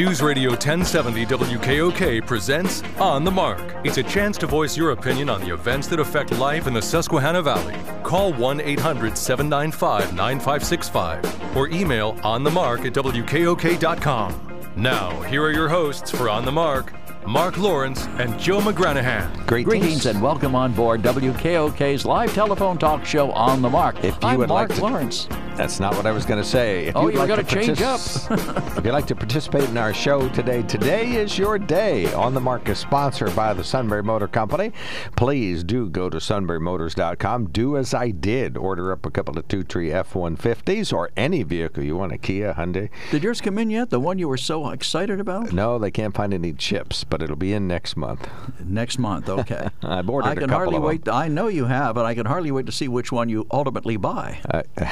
News Radio 1070 WKOK presents On the Mark. It's a chance to voice your opinion on the events that affect life in the Susquehanna Valley. Call 1 800 795 9565 or email onthemark at WKOK.com. Now, here are your hosts for On the Mark, Mark Lawrence and Joe McGranahan. Great Greetings and welcome on board WKOK's live telephone talk show on the mark. If you I'm would Mark like to- Lawrence. That's not what I was going to say. If Oh, you'd you like gonna change partic- if you'd like to participate in our show today, today is your day. On the Mark is sponsored by the Sunbury Motor Company. Please do go to sunburymotors.com. Do as I did. Order up a couple of two tree F-150s or any vehicle you want, a Kia, Hyundai. Did yours come in yet? The one you were so excited about? No, they can't find any chips, but it'll be in next month. Next month, okay. I've ordered I a can hardly wait. I know you have, and I can hardly wait to see which one you ultimately buy. Uh,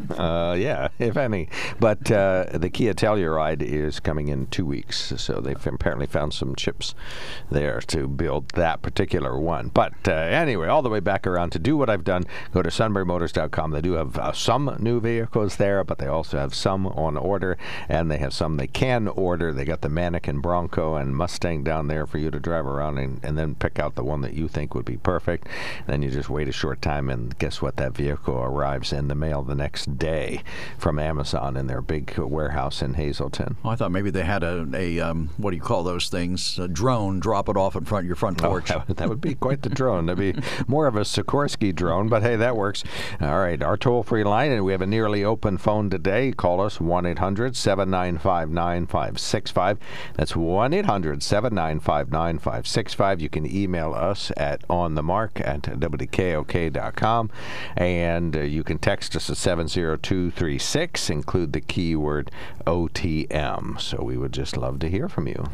yeah, if any. But uh, the Kia Telluride is coming in two weeks, so they've apparently found some chips there to build that particular one. But uh, anyway, all the way back around to do what I've done, go to sunburymotors.com. They do have uh, some new vehicles there, but they also have some on order, and they have some they can order. They got the Mannequin Bronco and Mustang down there for you to drive around and, and then pick out the one that you think would be perfect. Then you just wait a short time, and guess what? That vehicle arrives in the mail the next day from Amazon in their big warehouse in Hazleton. Oh, I thought maybe they had a, a um, what do you call those things? A drone drop it off in front of your front Oh, porch. that, would- that would be quite the drone. That'd be more of a Sikorsky drone, but hey, that works. All right, our toll free line, and we have a nearly open phone today. Call us 1 800 795 9565. That's 1 800 795 9565. You can email us at onthemark at WKOK.com, and uh, you can text us at 70236. Include the keyword OTM. So we would just love to hear from you.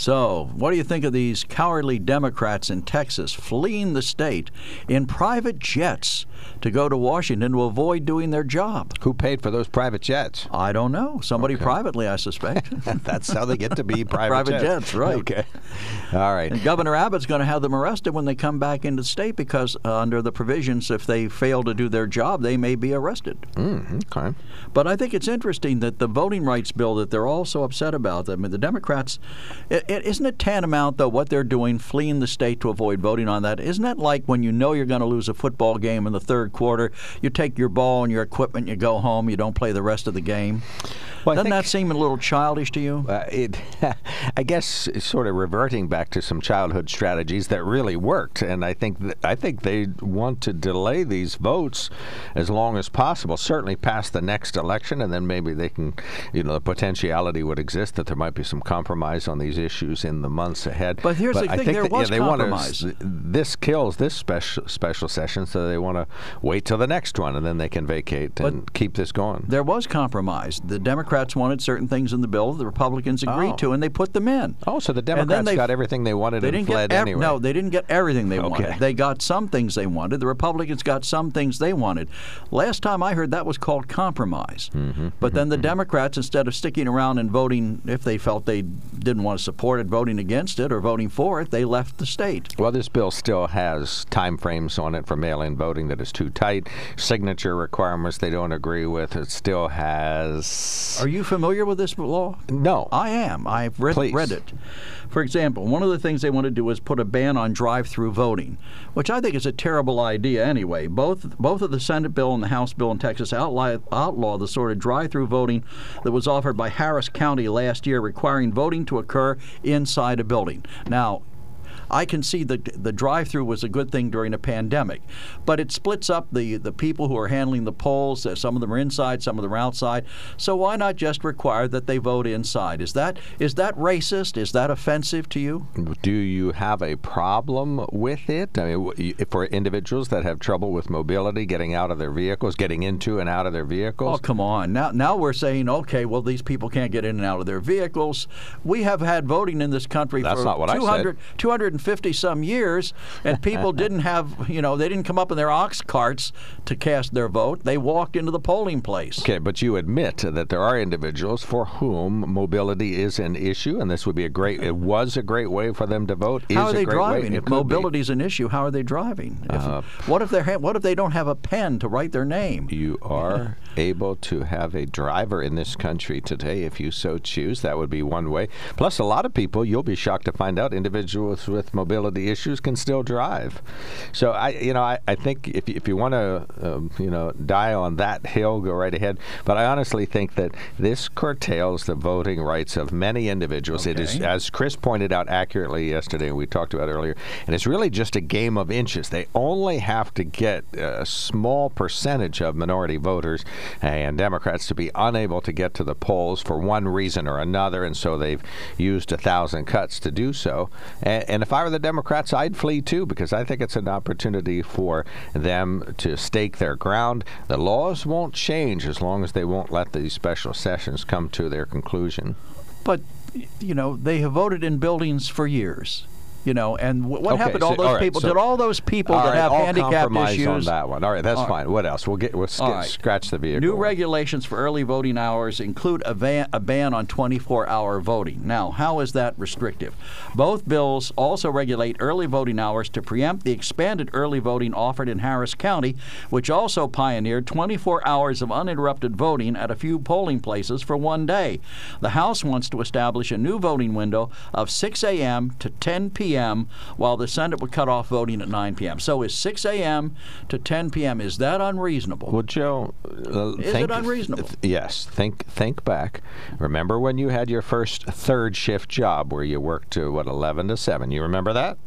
So, what do you think of these cowardly Democrats in Texas fleeing the state in private jets to go to Washington to avoid doing their job? Who paid for those private jets? I don't know. Somebody privately, I suspect. That's how they get to be private, Private jets, right. Okay. All right. And Governor Abbott's going to have them arrested when they come back into the state because, uh, under the provisions, if they fail to do their job, they may be arrested. Mm, okay. But I think it's interesting that the voting rights bill that they're all so upset about, I mean, the Democrats, it, it, isn't it tantamount, though, what they're doing, fleeing the state to avoid voting on that? Isn't that like when you know you're going to lose a football game in the third quarter, you take your ball and your equipment, you go home, you don't play the rest of the game? Well, Doesn't think- that seem a little childish to you? Uh, it, I guess, it's sort of reverting back to some childhood strategies that really worked, and I think that, I think they want to delay these votes as long as possible. Certainly past the next election, and then maybe they can, you know, the potentiality would exist that there might be some compromise on these issues in the months ahead. But here's the I thing, think there that, yeah, was they wanna compromise. this kills this special special session, so they want to wait till the next one, and then they can vacate and keep this going. There was compromise. The Democrats wanted certain things in the bill the Republicans agreed Oh. to, and they put them in. Oh, so the Democrats they- got everything they wanted They and didn't fled ev- anyway. no, they didn't get everything they Okay. wanted. They got some things they wanted. The Republicans got some things they wanted. Last time I heard that was called compromise. Mm-hmm. But then the Democrats, instead of sticking around and voting if they felt they didn't want to support it, voting against it or voting for it, they left the state. Well, this bill still has time frames on it for mail-in voting that is too tight. Signature requirements they don't agree with. It still has. Are you familiar with this law? no. I am. I've read, read it. For example, one of the things they want to do is put a ban on drive-through voting, which I think is a terrible idea anyway. Both both of the Senate bill and the House bill in Texas outlaw, outlaw the sort of drive-through voting that was offered by Harris County last year, requiring voting to occur inside a building. Now, I can see that the drive-through was a good thing during a pandemic, but it splits up the, the people who are handling the polls. Uh, Some of them are inside, some of them are outside. So why not just require that they vote inside? Is that is that racist? Is that offensive to you? Do you have a problem with it? I mean, for individuals that have trouble with mobility, getting out of their vehicles, getting into and out of their vehicles. Oh, come on. Now now we're saying, okay, well these people can't get in and out of their vehicles. We have had voting in this country That's for not what I said. 200, 250 150 some years, and people didn't have, you know, they didn't come up in their ox carts to cast their vote. They walked into the polling place. Okay, but you admit that there are individuals for whom mobility is an issue, and this would be a great, it was a great way for them to vote. How is are a they way, driving? If be. mobility is an issue, how are they driving? If, Uh, what if they ha- what if they don't have a pen to write their name? You are able to have a driver in this country today if you so choose. That would be one way. Plus, a lot of people, you'll be shocked to find out, individuals with mobility issues can still drive. So, I, you know, I, I think if, you- if you want to, um, you know, die on that hill, go right ahead. But I honestly think that this curtails the voting rights of many individuals. It is, as Chris pointed out accurately yesterday, and we talked about earlier, and it's really just a game of inches. They only have to get a small percentage of minority voters and Democrats to be unable to get to the polls for one reason or another, and so they've used a thousand cuts to do so. And, and if I were the Democrats, I'd flee too, because I think it's an opportunity for them to stake their ground. The laws won't change as long as they won't let these special sessions come to their conclusion. But you know, they have voted in buildings for years. You know, and wh- what Okay, happened to all those right, people? so- Did all those people that right, have handicap issues? on that one. All right, that's All right. fine. What else? We'll get we'll sk- scratch the vehicle. New regulations for early voting hours include a, van, a ban on 24 hour voting. Now, how is that restrictive? Both bills also regulate early voting hours to preempt the expanded early voting offered in Harris County, which also pioneered 24 hours of uninterrupted voting at a few polling places for one day. The House wants to establish a new voting window of 6 a.m. to 10 p.m., while the Senate would cut off voting at 9 p.m. So is 6 a.m. to 10 p.m. is that unreasonable? Well, Joe, uh, Is it unreasonable? th- yes. Think think back. Remember when you had your first third shift job where you worked to what 11 to 7? You remember that?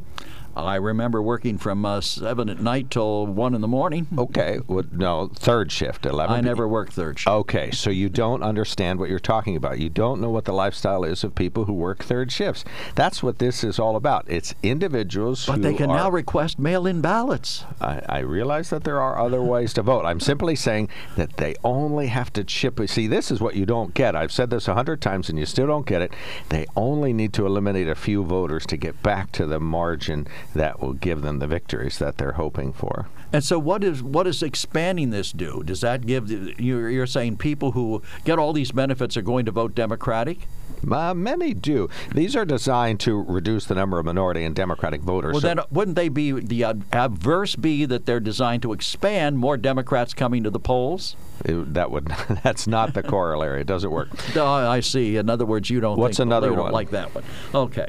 I remember working from uh, seven at night till one in the morning. Okay. Well, no, third shift, 11. I never worked third shift. Okay, so you don't understand what you're talking about. You don't know what the lifestyle is of people who work third shifts. That's what this is all about. It's individuals but they can are, now request mail-in ballots. I, I realize that there are other ways to vote. I'm simply saying that they only have to chip. See, this is what you don't get. I've said this a hundred times, and you still don't get it. They only need to eliminate a few voters to get back to the margin that will give them the victories that they're hoping for. And so, what is what does expanding this do? Does that give the- you're, you're saying people who get all these benefits are going to vote Democratic? Uh, many do. These are designed to reduce the number of minority and Democratic voters. Well, So- then wouldn't they be the adverse be that they're designed to expand more Democrats coming to the polls? It- that would that's not the corollary. It doesn't work. Oh, I see. In other words, you don't. What's another one? like that one? Okay,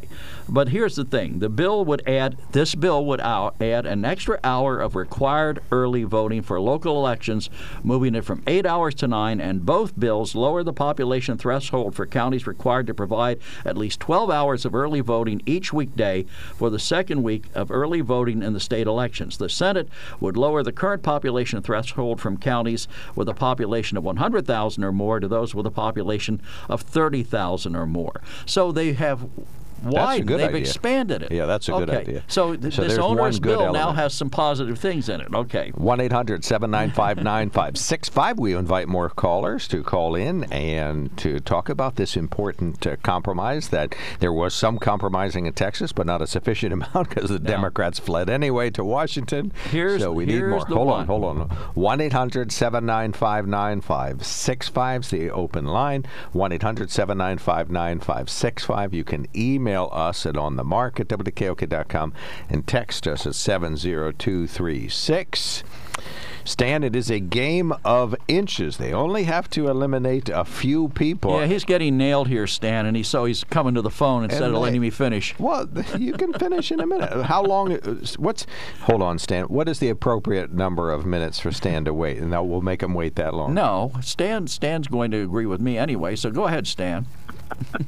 but here's the thing: the bill would add this bill would out, add an extra hour of required early voting for local elections, moving it from eight hours to nine. And both bills lower the population threshold for counties required to provide at least 12 hours of early voting each weekday for the second week of early voting in the state elections. The Senate would lower the current population threshold from counties with a population of 100,000 or more to those with a population of 30,000 or more. So they have widened, good they've idea. expanded it. Yeah, that's a good Okay. idea. So, th- So this there's one onerous good bill now has some positive things in it. Okay. 1 800 795 9565. We invite more callers to call in and to talk about this important uh, compromise that there was some compromising in Texas, but not a sufficient amount because the Democrats fled anyway to Washington. Here's- so we need more. Hold one. on, hold on. 1 800 795 9565 is the open line. 1 800 795 9565. You can email us at on the mark at WKOK.com and text us at 70236. Stan, it is a game of inches. They only have to eliminate a few people. Yeah, he's getting nailed here, Stan, and he so he's coming to the phone instead And of they- letting me finish. Well, you can finish in a minute. How long? Uh, what's? Hold on, Stan. What is the appropriate number of minutes for Stan to wait? And now we'll make him wait that long. No, Stan. Stan's going to agree with me anyway. So go ahead, Stan.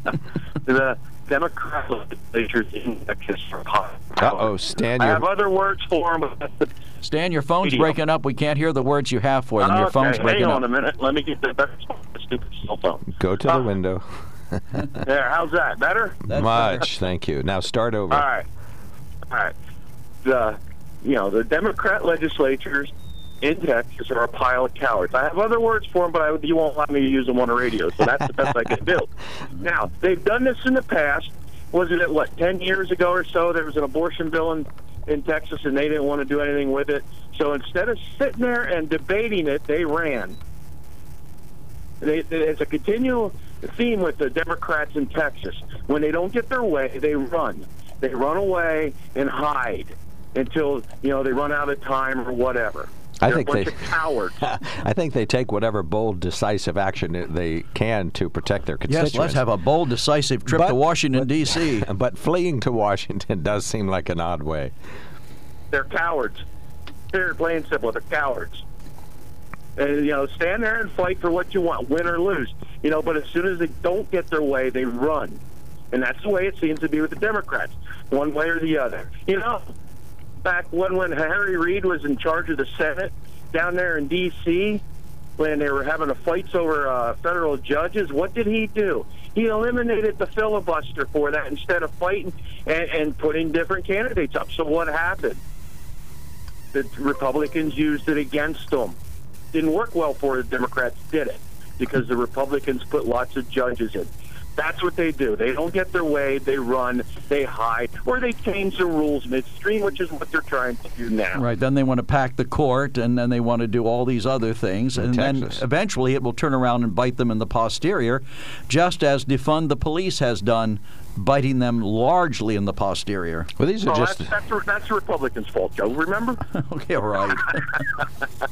the Democrat legislatures in Texas are hot. Uh oh, Stan, I have other words for them, the Stan, your phone's Medium. breaking up. We can't hear the words you have for them. Your okay, phone's breaking hang up. on a minute. Let me get the better stupid cell phone. go to the Uh, window. There, how's that? Better? That's Much, thank you. Now start over. All right. All right. The you know, the Democrat legislatures in Texas are a pile of cowards. I have other words for them, but I, you won't allow me to use them on the radio, so that's the best I can do. Now, they've done this in the past, was it what ten years ago or so? There was an abortion bill in in Texas, and they didn't want to do anything with it. So instead of sitting there and debating it, they ran. They, it's a continual theme with the Democrats in Texas. When they don't get their way, they run. They run away and hide until you know they run out of time or whatever. I They're think a bunch they- of cowards. I think they take whatever bold, decisive action they can to protect their constituents. Yes, let's have a bold, decisive trip But- to Washington, D.C. But fleeing to Washington does seem like an odd way. They're cowards. They're plain and simple. They're cowards. And you know, stand there and fight for what you want, win or lose. You know, but as soon as they don't get their way, they run, and that's the way it seems to be with the Democrats, one way or the other. You know, back when when Harry Reid was in charge of the Senate down there in D.C. when they were having the fights over uh, federal judges, what did he do? He eliminated the filibuster for that instead of fighting and, and putting different candidates up. So what happened? The Republicans used it against them. Didn't work well for the Democrats, did it? Because the Republicans put lots of judges in. That's what they do. They don't get their way. They run. They hide, or they change the rules midstream, which is what they're trying to do now. Right. Then they want to pack the court, and then they want to do all these other things, In and Texas. then eventually it will turn around and bite them in the posterior, just as defund the police has done, biting them largely in the posterior. Well, these are No, just that's, that's, that's the Republicans' fault, Joe. Remember? okay, all right.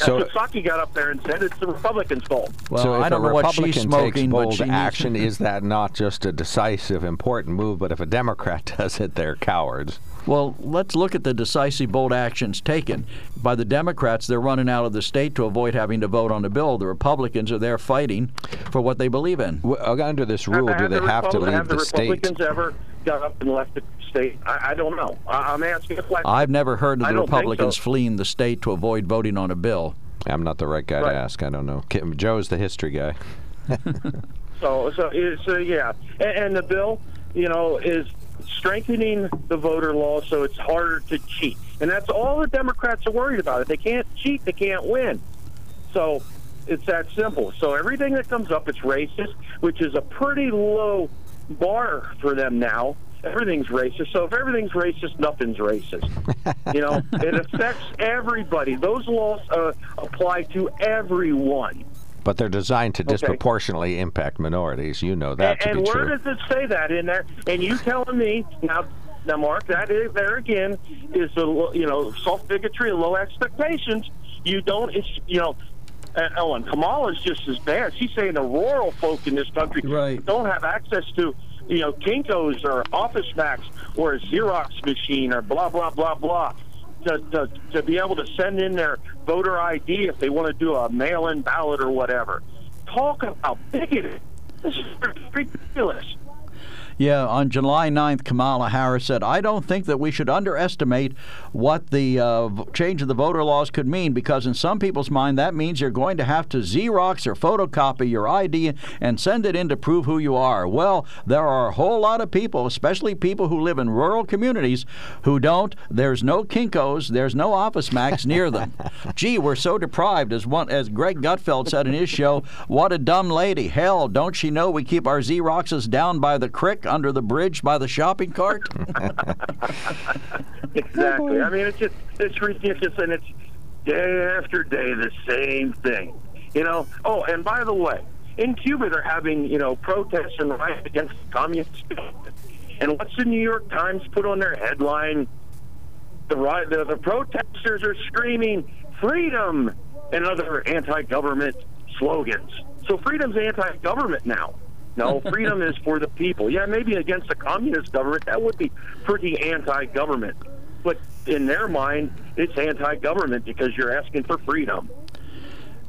so. That's what Psaki got up there and said it's the Republicans' fault. Well, so if I don't a know what Republican she's smoking, takes but bold she action, is that not just a decisive, important move? But if a Democrat does it, they're cowards. Well, let's look at the decisive, bold actions taken by the Democrats. They're running out of the state to avoid having to vote on the bill. The Republicans are there fighting for what they believe in. W- uh, Under this rule, do they the have to Republic- leave have the the state? Republicans ever got up and left the state? I, I don't know. I, I'm asking a question. I've never heard of the Republicans so. fleeing the state to avoid voting on a bill. I'm not the right guy Right. to ask. I don't know. Kim, Joe's the history guy. So, so, so yeah, and, and the bill, you know, is strengthening the voter law so it's harder to cheat, and that's all the Democrats are worried about. If they can't cheat, they can't win. So it's that simple. So everything that comes up, it's racist, which is a pretty low bar for them now. Everything's racist. So if everything's racist, nothing's racist. You know, it affects everybody. Those laws uh, apply to everyone. But they're designed to disproportionately impact minorities. You know that to and be where true. does it say that in there? And you telling me now, now, Mark, that is there again is the you know soft bigotry and low expectations. You don't, it's you know. Uh, and Kamala's just as bad. She's saying the rural folk in this country Right. don't have access to, you know, Kinkos or Office Max or a Xerox machine or blah blah blah blah. To, to, to be able to send in their voter ID if they want to do a mail-in ballot or whatever. Talk about bigoted. This is ridiculous. Yeah, on July 9th, Kamala Harris said, I don't think that we should underestimate what the uh, change of the voter laws could mean because, in some people's mind, that means you're going to have to Xerox or photocopy your ID and send it in to prove who you are. Well, there are a whole lot of people, especially people who live in rural communities, who don't. There's no Kinkos, there's no Office Max near them. Gee, we're so deprived, as, one, as Greg Gutfeld said in his show, what a dumb lady. Hell, don't she know we keep our Xeroxes down by the creek under the bridge by the shopping cart? Exactly. I mean, it's just it's ridiculous, and it's day after day the same thing. You know. Oh, and by the way, in Cuba they're having you know protests and riots against the communist government. And what's the New York Times put on their headline? The riot, the, the protesters are screaming freedom and other anti-government slogans. So freedom's anti-government now. No, freedom is for the people. Yeah, maybe against the communist government, that would be pretty anti-government. But in their mind, it's anti-government because you're asking for freedom.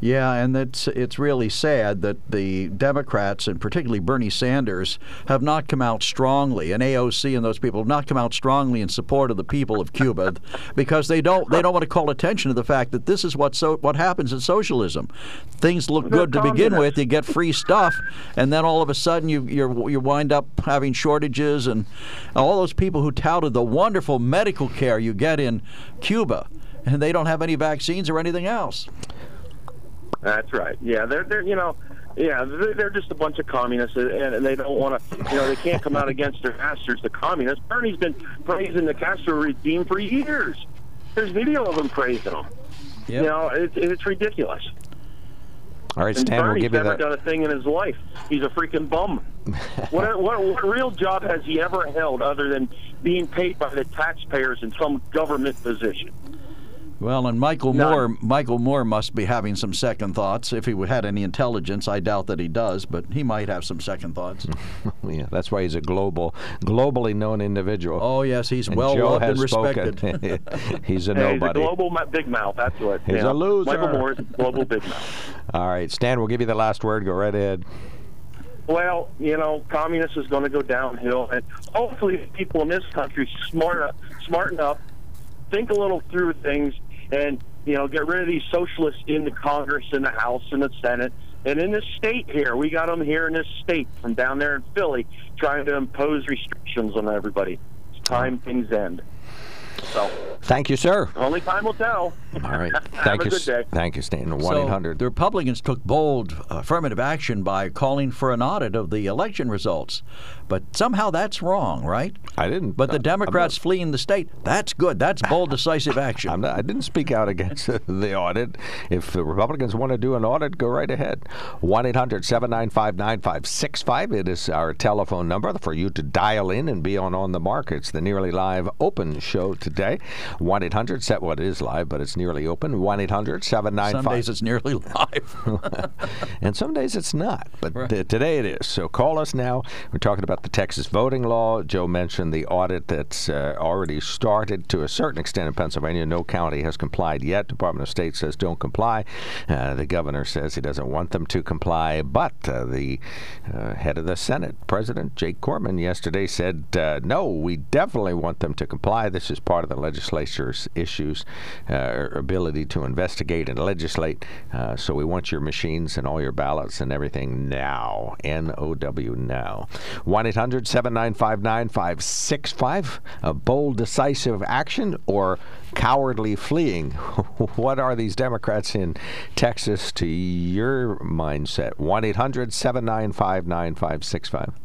Yeah, and it's it's really sad that the Democrats and particularly Bernie Sanders have not come out strongly, and AOC and those people have not come out strongly in support of the people of Cuba, because they don't they don't want to call attention to the fact that this is what so what happens in socialism. Things look They're good to begin with, you get free stuff, and then all of a sudden you you you wind up having shortages, and all those people who touted the wonderful medical care you get in Cuba, and they don't have any vaccines or anything else. That's right. Yeah, they're they're you know Yeah, they- they're just a bunch of communists, and and they don't want to. You know, they can't come out against their masters, the communists. Bernie's been praising the Castro regime for years. There's video of him praising them. Yep. You know, it, it's ridiculous. All right, Stan, we'll give you never done a thing in his life. He's a freaking bum. what, what, what real job has he ever held other than being paid by the taxpayers in some government position? Well, and Michael None. Moore, Michael Moore must be having some second thoughts. If he had any intelligence, I doubt that he does, but he might have some second thoughts. Yeah, that's why he's a global, globally known individual. Oh yes, he's and well Joe loved and respected. he's a Hey, he's a global big mouth. That's what. He's yeah. a loser. Michael Moore is a global big mouth. All right, Stan, we'll give you the last word. Go right ahead. Well, you know, communist is going to go downhill, and hopefully, people in this country smart smarten up, think a little through things, and you know, get rid of these socialists in the Congress, in the House, in the Senate, and in the state here. We got them here in this state from down there in Philly, trying to impose restrictions on everybody. It's time things end. So Thank you, sir. only time will tell. All right. Have Thank a you. good day. Thank you, Stan. One So eight hundred. the Republicans took bold uh, affirmative action by calling for an audit of the election results, but somehow that's wrong, right? I didn't. But the I'm not- Democrats fleeing the state, that's good. That's bold, decisive action. Not, I didn't speak out against the audit. If the Republicans want to do an audit, go right ahead. 1 800 795 9565. It is our telephone number for you to dial in and be on On the Markets, the nearly live open show today. 1 800 set what is live, but it's nearly open. 1 800 Some days it's nearly live. and some days it's not. But t- today it is. So call us now. We're talking about the Texas voting law. Joe mentioned the audit that's uh, already started to a certain extent in Pennsylvania. No county has complied yet. Department of State says don't comply. Uh, the governor says he doesn't want them to comply. But uh, the uh, head of the Senate, President Jake Corman, yesterday said uh, no, we definitely want them to comply. This is part of the legislature's issues, uh, ability to investigate and legislate. So we want your machines and all your ballots and everything now. N O W now. 1 800 795 9565. A bold, decisive action or cowardly fleeing? what are these Democrats in Texas to your mindset? 1 800 795 9565.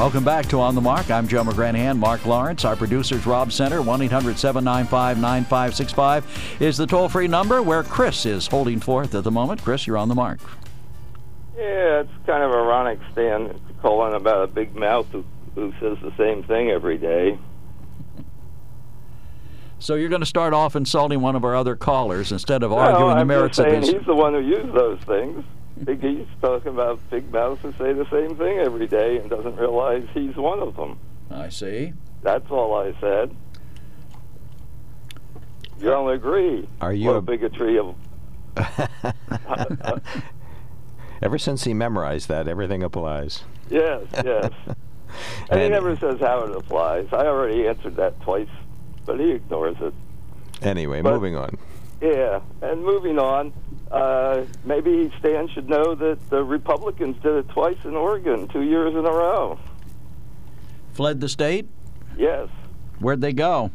Welcome back to On the Mark. I'm Joe McGranahan. Mark Lawrence, our producers, Rob Center. 1 800 795 9565 is the toll free number where Chris is holding forth at the moment. Chris, you're on the mark. Yeah, it's kind of ironic, Stan, calling about a big mouth who, who says the same thing every day. So you're going to start off insulting one of our other callers instead of No, arguing the I'm merits just of saying his. he's the one who used those things. Big E's talking about big mouths who say the same thing every day and doesn't realize he's one of them. I see. That's all I said. You don't agree. Are you what a- a bigotry of Ever since he memorized that, everything applies. yes, yes. and he never says how it applies. I already answered that twice, but he ignores it. Anyway, But- moving on. Yeah, and moving on, uh, maybe Stan should know that the Republicans did it twice in Oregon, two years in a row. Fled the state? Yes, Where'd they go?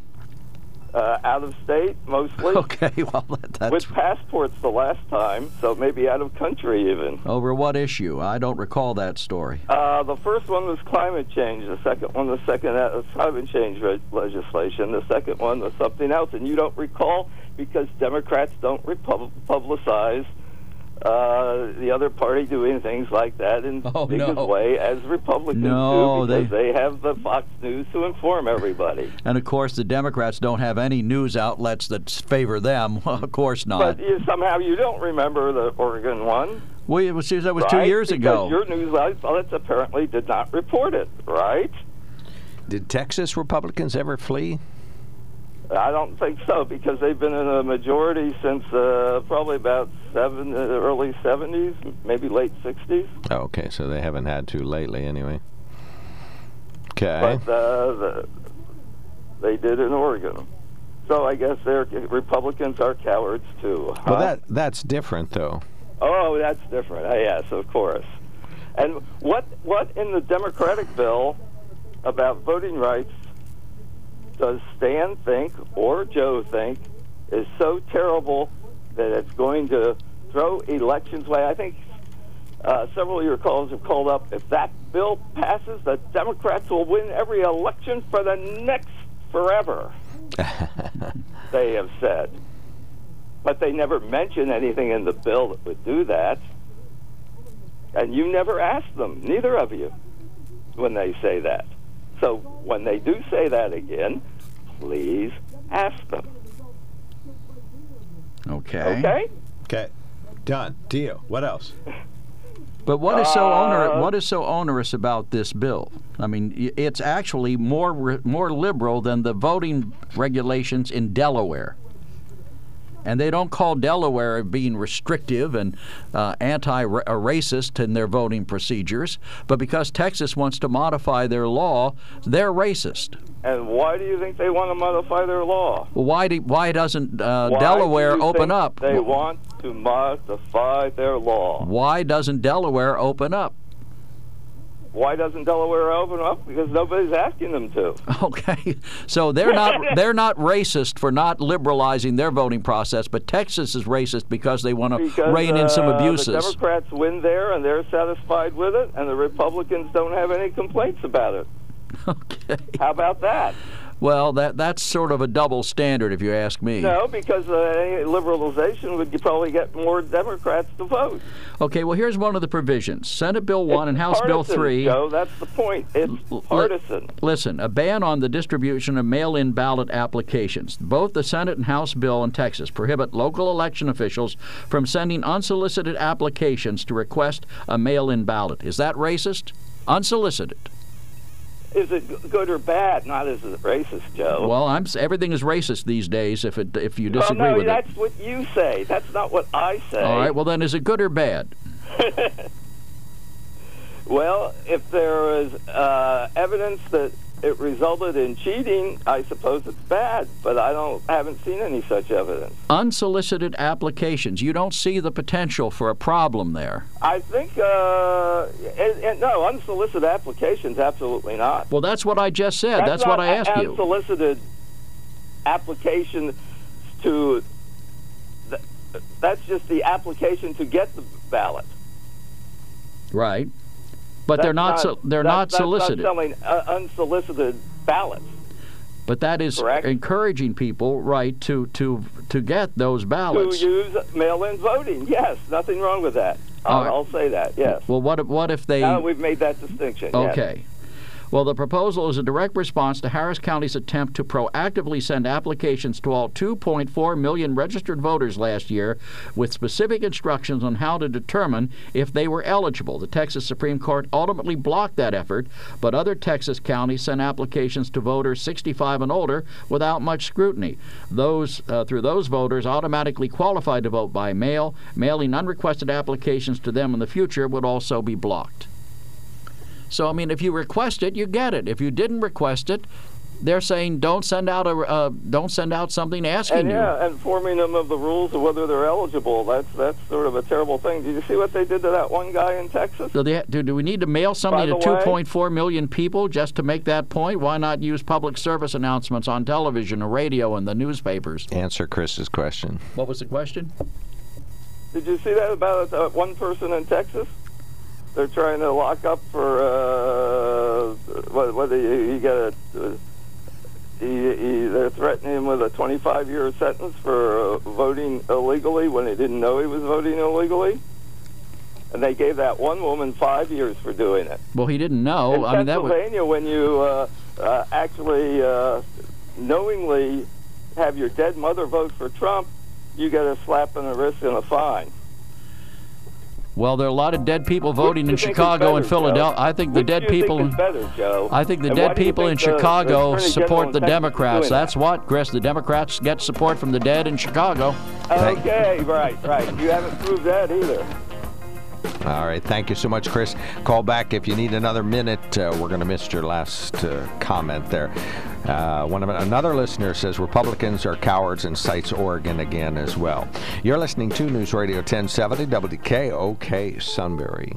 Uh, out of state mostly, Okay, well, that's with passports the last time, so maybe out of country even. over what issue? I don't recall that story. Uh, the first one was climate change. The second one was second uh, climate change re- legislation. The second one was something else, and you don't recall. because Democrats don't repub- publicize uh, the other party doing things like that in Oh, big no. way as Republicans No, do because they- they have the Fox News to inform everybody. And of course, the Democrats don't have any news outlets that favor them. of course not. But you, somehow you don't remember the Oregon one. well, it was, that was two years because ago. Your news outlets apparently did not report it, right? Did Texas Republicans ever flee? I don't think so because they've been in a majority since uh, probably about seven, uh, early '70s, maybe late '60s. Oh, okay, so they haven't had to lately anyway. Okay. But uh, the, they did in Oregon. So I guess they're Republicans are cowards too. huh? well, that that's different though. Oh, that's different. Uh, yes, of course. And what what in the Democratic bill about voting rights does Stan think or Joe think is so terrible that it's going to throw elections away? I think uh, several of your callers have called up. If that bill passes, the Democrats will win every election for the next forever. they have said. But they never mention anything in the bill that would do that. And you never ask them, neither of you, when they say that. So when they do say that again, please ask them. okay. Okay? Okay. Done. Deal. What else? But what is so oner- Uh, what is so onerous about this bill? I mean, it's actually more more liberal than the voting regulations in Delaware. And they don't call Delaware being restrictive and uh, anti-racist in their voting procedures, but because Texas wants to modify their law, they're racist. And why do you think they want to modify their law? Why do, why doesn't uh, Why Delaware do open up? They want to modify their law. Why doesn't Delaware open up? Why doesn't Delaware open up? Because nobody's asking them to. Okay, so they're not they're not racist for not liberalizing their voting process, but Texas is racist because they want to rein in some uh, abuses. the Democrats win there, and they're satisfied with it, and the Republicans don't have any complaints about it. Okay. How about that? Well, that that's sort of a double standard, if you ask me. No, because uh, liberalization would you probably get more Democrats to vote. Okay, well here's one of the provisions: Senate Bill One and It's House Bill partisan, Three. Joe, that's the point. It's L- partisan. Listen, a ban on the distribution of mail in ballot applications. Both the Senate and House bill in Texas prohibit local election officials from sending unsolicited applications to request a mail in ballot. Is that racist? Unsolicited. Is it good or bad? Not is it racist, Joe. Well, I'm everything is racist these days. If it if you disagree Well, no, with that's it, what you say. That's not what I say. all right. Well, then is it good or bad? Well, if there is uh, evidence that it resulted in cheating, I suppose it's bad. But I don't haven't seen any such evidence. Unsolicited applications. You don't see the potential for a problem there. I think uh, and, and no unsolicited applications. Absolutely not. Well, that's what I just said. That's, not what I asked a- you. Unsolicited application to. th- That's just the application to get the ballot. Right. But they're not, so, they're that's- not solicited. selling uh, unsolicited ballots. But that is Correct. encouraging people, right, to to to get those ballots. To use mail-in voting, yes, nothing wrong with that. I'll, right. I'll say that. Yes. Well, what if, what if they? now we've made that distinction. yes. Well, the proposal is a direct response to Harris County's attempt to proactively send applications to all 2.4 million registered voters last year with specific instructions on how to determine if they were eligible. The Texas Supreme Court ultimately blocked that effort, but other Texas counties sent applications to voters 65 and older without much scrutiny. Those uh, through those voters automatically qualified to vote by mail, mailing unrequested applications to them in the future would also be blocked. So I mean, if you request it, you get it. If you didn't request it, they're saying don't send out a uh, don't send out something asking And you. yeah, informing them of the rules of whether they're eligible. That's that's sort of a terrible thing. Did you see what they did to that one guy in Texas? So they, do, do we need to mail something to 2.4 million people just to make that point? Why not use public service announcements on television or radio and the newspapers? Answer Chris's question. What was the question? Did you see that about uh, one person in Texas? They're trying to lock up for uh. Whether you, you got a he, he, they're threatening him with a 25-year sentence for uh, voting illegally when he didn't know he was voting illegally. And they gave that one woman five years for doing it. Well, he didn't know. In I mean, that was Pennsylvania, when you uh, uh, actually uh, knowingly have your dead mother vote for Trump, you get a slap on the wrist and a fine. Well. There are a lot of dead people voting in do you think is Chicago better, and Philadelphia. Joe? I think the Which dead people. Think better, I think the And dead people in the- the Chicago Attorney support the Democrats. doing that? That's what, Chris. The Democrats get support from the dead in Chicago. Okay, right, right. You haven't proved that either. All right. Thank you so much, Chris. Call back if you need another minute. Uh, we're going to miss your last uh, comment there. Uh, one of another listener says Republicans are cowards and cites Oregon again as well. You're listening to News Radio 1070 WKOK Sunbury.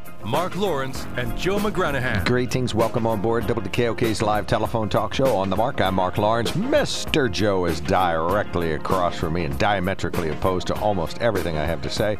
Mark Lawrence and Joe McGranahan. Greetings. Welcome on board WKOK's live telephone talk show on the mark. I'm Mark Lawrence. Mr. Joe is directly across from me and diametrically opposed to almost everything I have to say,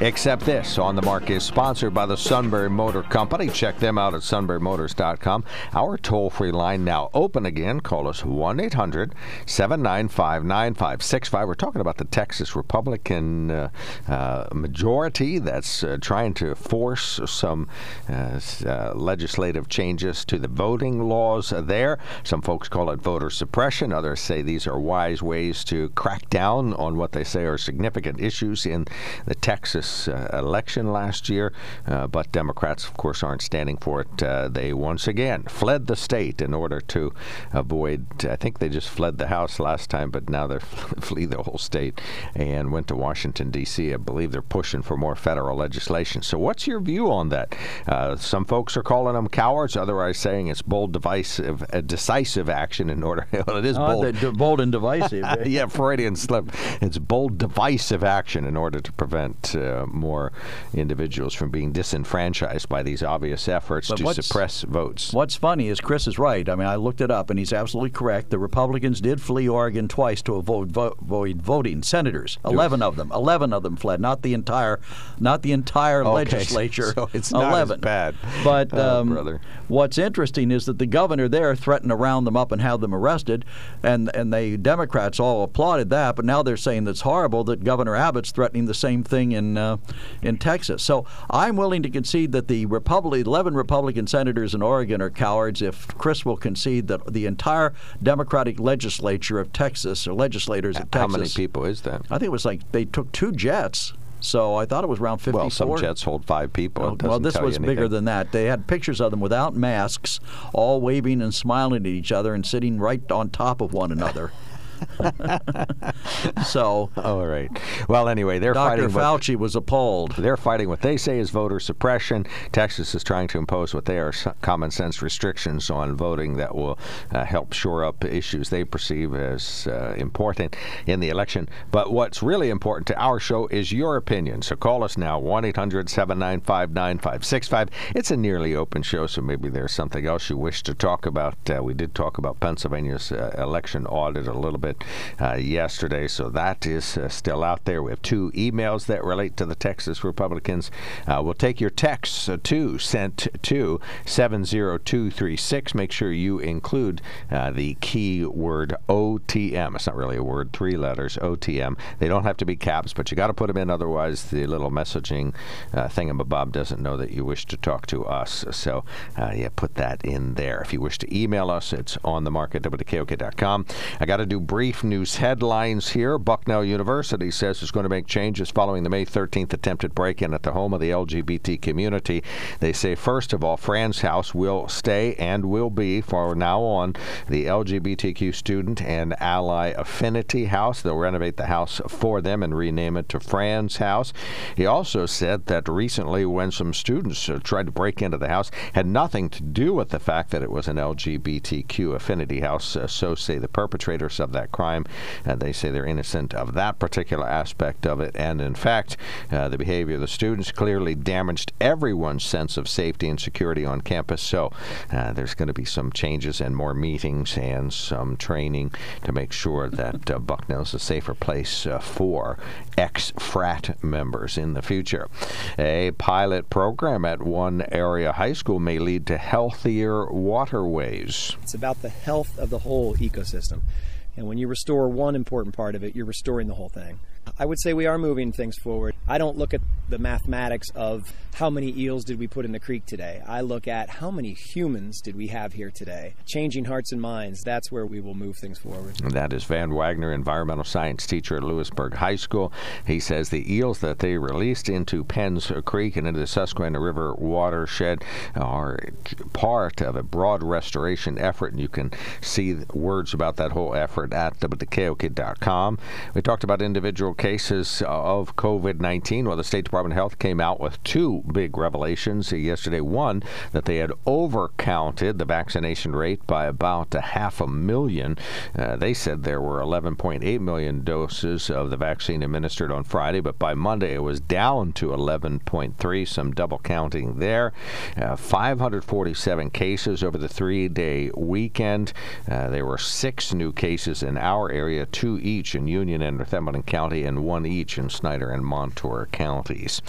except this. On the Mark is sponsored by the Sunbury Motor Company. Check them out at sunburymotors.com. Our toll free line now open again. Call us 1 800 795 9565. We're talking about the Texas Republican uh, uh, majority that's uh, trying to force some uh, uh, legislative changes to the voting laws there. Some folks call it voter suppression. Others say these are wise ways to crack down on what they say are significant issues in the Texas uh, election last year. But Democrats, of course, aren't standing for it. They once again fled the state in order to avoid, I think they just fled the House last time, but now they're flee the whole state and went to Washington, D.C. I believe they're pushing for more federal legislation. So, what's your view on that? Uh, some folks are calling them cowards, otherwise saying it's bold, divisive, uh, decisive action in order. well, it is Oh, bold. bold and divisive. yeah, Freudian slip. It's bold, divisive action in order to prevent uh, more individuals from being disenfranchised by these obvious efforts But to suppress votes. What's funny is Chris is right. I mean, I looked it up, and he's absolutely correct. The Republicans did flee Oregon twice to avoid, vo- avoid voting. Senators, eleven of them, eleven of them fled. Not the entire, not the entire Okay, legislature. so it's not as eleven. bad. But Oh, um, what's interesting is that the governor there threatened to round them up and have them arrested, and and they Democrats all applauded that. But now they're saying that's horrible that Governor Abbott's threatening the same thing in uh, in Texas. So I'm willing to concede that the Republic, 11 Republican senators in Oregon are cowards. If Chris will concede that the entire Democratic legislature of Texas or legislators of Texas, How many people is that? I think it was like they took two jets. So I thought it was around 54. Well, some jets hold five people. Well, this was bigger than that. They had pictures of them without masks, all waving and smiling at each other and sitting right on top of one another. so All right. Well, anyway, they're Dr. fighting. Fauci was appalled. They're fighting what they say is voter suppression. Texas is trying to impose what they are common sense restrictions on voting that will uh, help shore up issues they perceive as uh, important in the election. But what's really important to our show is your opinion. So call us now 1 800 795 9565. It's a nearly open show, so maybe there's something else you wish to talk about. Uh, we did talk about Pennsylvania's uh, election audit a little bit uh, yesterday, so that is uh, still out there. We have two emails that relate to the Texas Republicans. Uh, we'll take your texts uh, too, sent to 70236. Make sure you include uh, the keyword OTM. It's not really a word, three letters, OTM. They don't have to be caps, but you got to put them in, otherwise, the little messaging uh, thingamabob doesn't know that you wish to talk to us. So, uh, yeah, put that in there. If you wish to email us, it's on the market WKOK.com. I got to do brief news headlines here. Bucknell University says it's going to make changes following the May 13th attempted break in at the home of the LGBT community. They say, first of all, Fran's House will stay and will be, for now on, the LGBTQ student and ally affinity house. They'll renovate the house for them and rename it to Fran's House. He also said that recently, when some students uh, tried to break into the house, had nothing to do with the fact that it was an LGBTQ affinity house. Uh, so say the perpetrators of that crime. Uh, they say they're they're innocent of that particular aspect of it. And in fact, uh, the behavior of the students clearly damaged everyone's sense of safety and security on campus. So uh, there's going to be some changes and more meetings and some training to make sure that uh, Bucknell is a safer place uh, for ex frat members in the future. A pilot program at one area high school may lead to healthier waterways. It's about the health of the whole ecosystem. And when you restore one important part of it, you're restoring the whole thing. I would say we are moving things forward. I don't look at the mathematics of how many eels did we put in the creek today. I look at how many humans did we have here today. Changing hearts and minds, that's where we will move things forward. That is Van Wagner, environmental science teacher at Lewisburg High School. He says the eels that they released into Penns Creek and into the Susquehanna River watershed are part of a broad restoration effort, and you can see words about that whole effort at WKOK.com. We talked about individual cases uh, of COVID 19. Well, the State Department of Health came out with two big revelations yesterday. One, that they had overcounted the vaccination rate by about a half a million. Uh, they said there were 11.8 million doses of the vaccine administered on Friday, but by Monday it was down to 11.3, some double counting there. Uh, 547 cases over the three day weekend. Uh, there were six new cases in our area, two each in Union and Northumberland County, and one each in Snyder and Montour counties.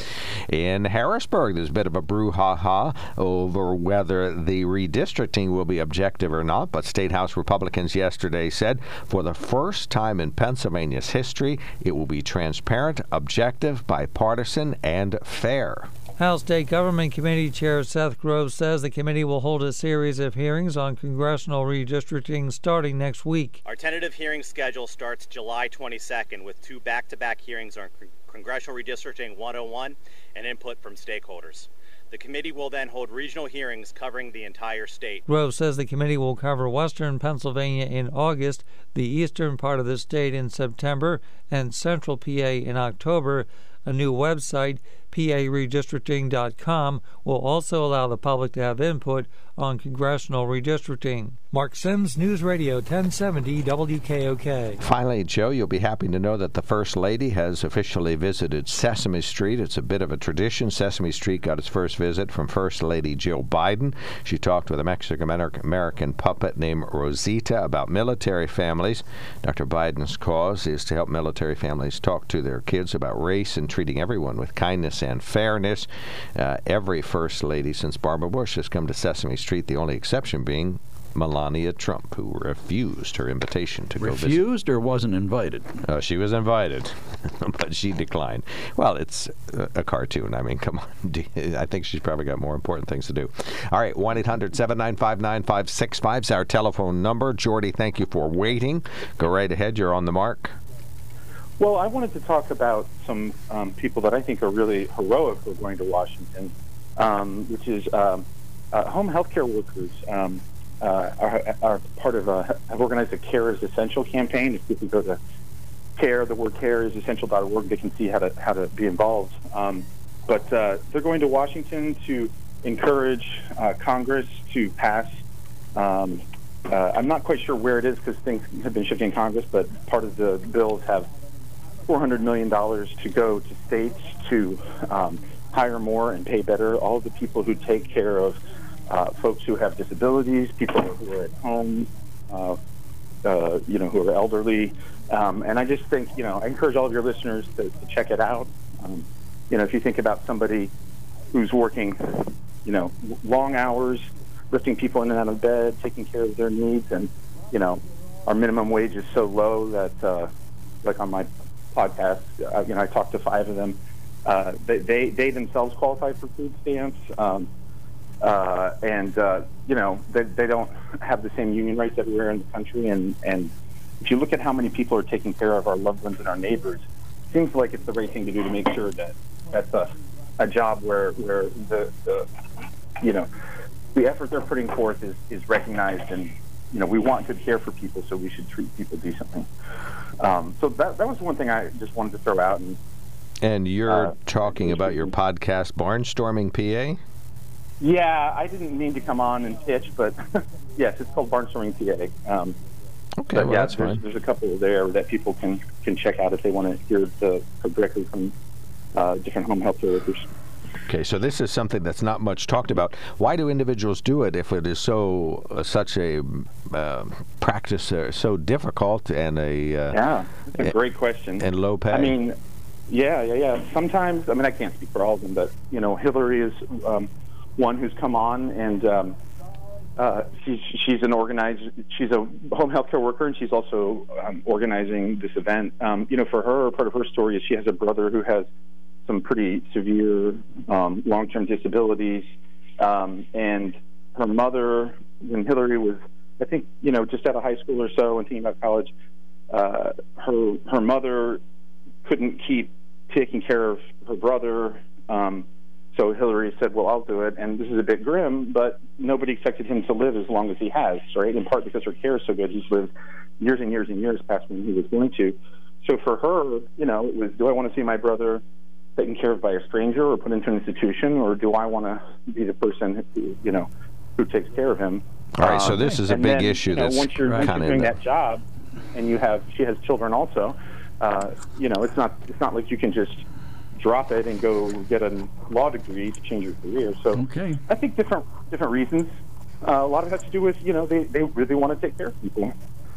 In Harrisburg, there's a bit of a brouhaha over whether the redistricting will be objective or not, but State House Republicans yesterday said for the first time in Pennsylvania's history, it will be transparent, objective, bipartisan, and fair. House State Government Committee Chair Seth Grove says the committee will hold a series of hearings on congressional redistricting starting next week. Our tentative hearing schedule starts July 22nd with two back to back hearings on Congressional Redistricting 101 and input from stakeholders. The committee will then hold regional hearings covering the entire state. Grove says the committee will cover western Pennsylvania in August, the eastern part of the state in September, and central PA in October. A new website, paredistricting.com, will also allow the public to have input on congressional redistricting. Mark Sims, News Radio 1070 WKOK. Finally, Joe, you'll be happy to know that the First Lady has officially visited Sesame Street. It's a bit of a tradition. Sesame Street got its first visit from First Lady Jill Biden. She talked with a Mexican American puppet named Rosita about military families. Dr. Biden's cause is to help military families talk to their kids about race and treating everyone with kindness and fairness. Uh, every First Lady since Barbara Bush has come to Sesame Street, the only exception being Melania Trump, who refused her invitation to refused go visit. Refused or wasn't invited? Uh, she was invited, but she declined. Well, it's a, a cartoon. I mean, come on. I think she's probably got more important things to do. All right, 1 800 795 9565 is our telephone number. Jordy, thank you for waiting. Go right ahead. You're on the mark. Well, I wanted to talk about some um, people that I think are really heroic who are going to Washington, um, which is um, uh, home health care workers. Um, uh, are, are, part of a have organized a Care is Essential campaign. If people go to care, the word care is essential.org, they can see how to how to be involved. Um, but uh, they're going to Washington to encourage uh, Congress to pass. Um, uh, I'm not quite sure where it is because things have been shifting in Congress, but part of the bills have 400 million dollars to go to states to um, hire more and pay better all the people who take care of uh, folks who have disabilities, people who are at home, uh, uh, you know, who are elderly. Um, and I just think, you know, I encourage all of your listeners to, to check it out. Um, you know, if you think about somebody who's working, you know, long hours, lifting people in and out of bed, taking care of their needs, and, you know, our minimum wage is so low that, uh, like on my podcast, uh, you know, I talked to five of them. Uh, they, they, they themselves qualify for food stamps. Um, uh, and uh, you know they, they don't have the same union rights everywhere in the country. And and if you look at how many people are taking care of our loved ones and our neighbors, it seems like it's the right thing to do to make sure that that's a a job where where the, the you know the effort they're putting forth is is recognized and you know we want good care for people, so we should treat people decently. Um, so that that was one thing I just wanted to throw out and. And you're uh, talking about your podcast, Barnstorming PA? Yeah, I didn't mean to come on and pitch, but yes, it's called Barnstorming PA. Um, Okay, well, yeah, that's there's, fine. there's a couple there that people can can check out if they want to hear the directly from uh, different home health workers. Okay, so this is something that's not much talked about. Why do individuals do it if it is so uh, such a uh, practice uh, so difficult and a uh, Yeah, that's a great question. and low pay? I mean, yeah, yeah, yeah. Sometimes, I mean, I can't speak for all of them, but you know, Hillary is um, one who's come on, and um, uh, she's she's an organized. She's a home health care worker, and she's also um, organizing this event. Um, you know, for her, part of her story is she has a brother who has some pretty severe um, long-term disabilities, um, and her mother, when Hillary was, I think, you know, just out of high school or so, and thinking about college, uh, her her mother couldn't keep taking care of her brother. Um, so Hillary said, "Well, I'll do it." And this is a bit grim, but nobody expected him to live as long as he has, right? In part because her care is so good, he's lived years and years and years past when he was going to. So for her, you know, it was, do I want to see my brother taken care of by a stranger or put into an institution, or do I want to be the person, who, you know, who takes care of him? All right, so Um, this is a big then, issue You know, that's once you're, once you're doing in that job, and you have she has children also. Uh, you know, it's not it's not like you can just drop it and go get a law degree to change your career. So Okay. I think different different reasons. Uh, a lot of it has to do with you know they they really want to take care of people.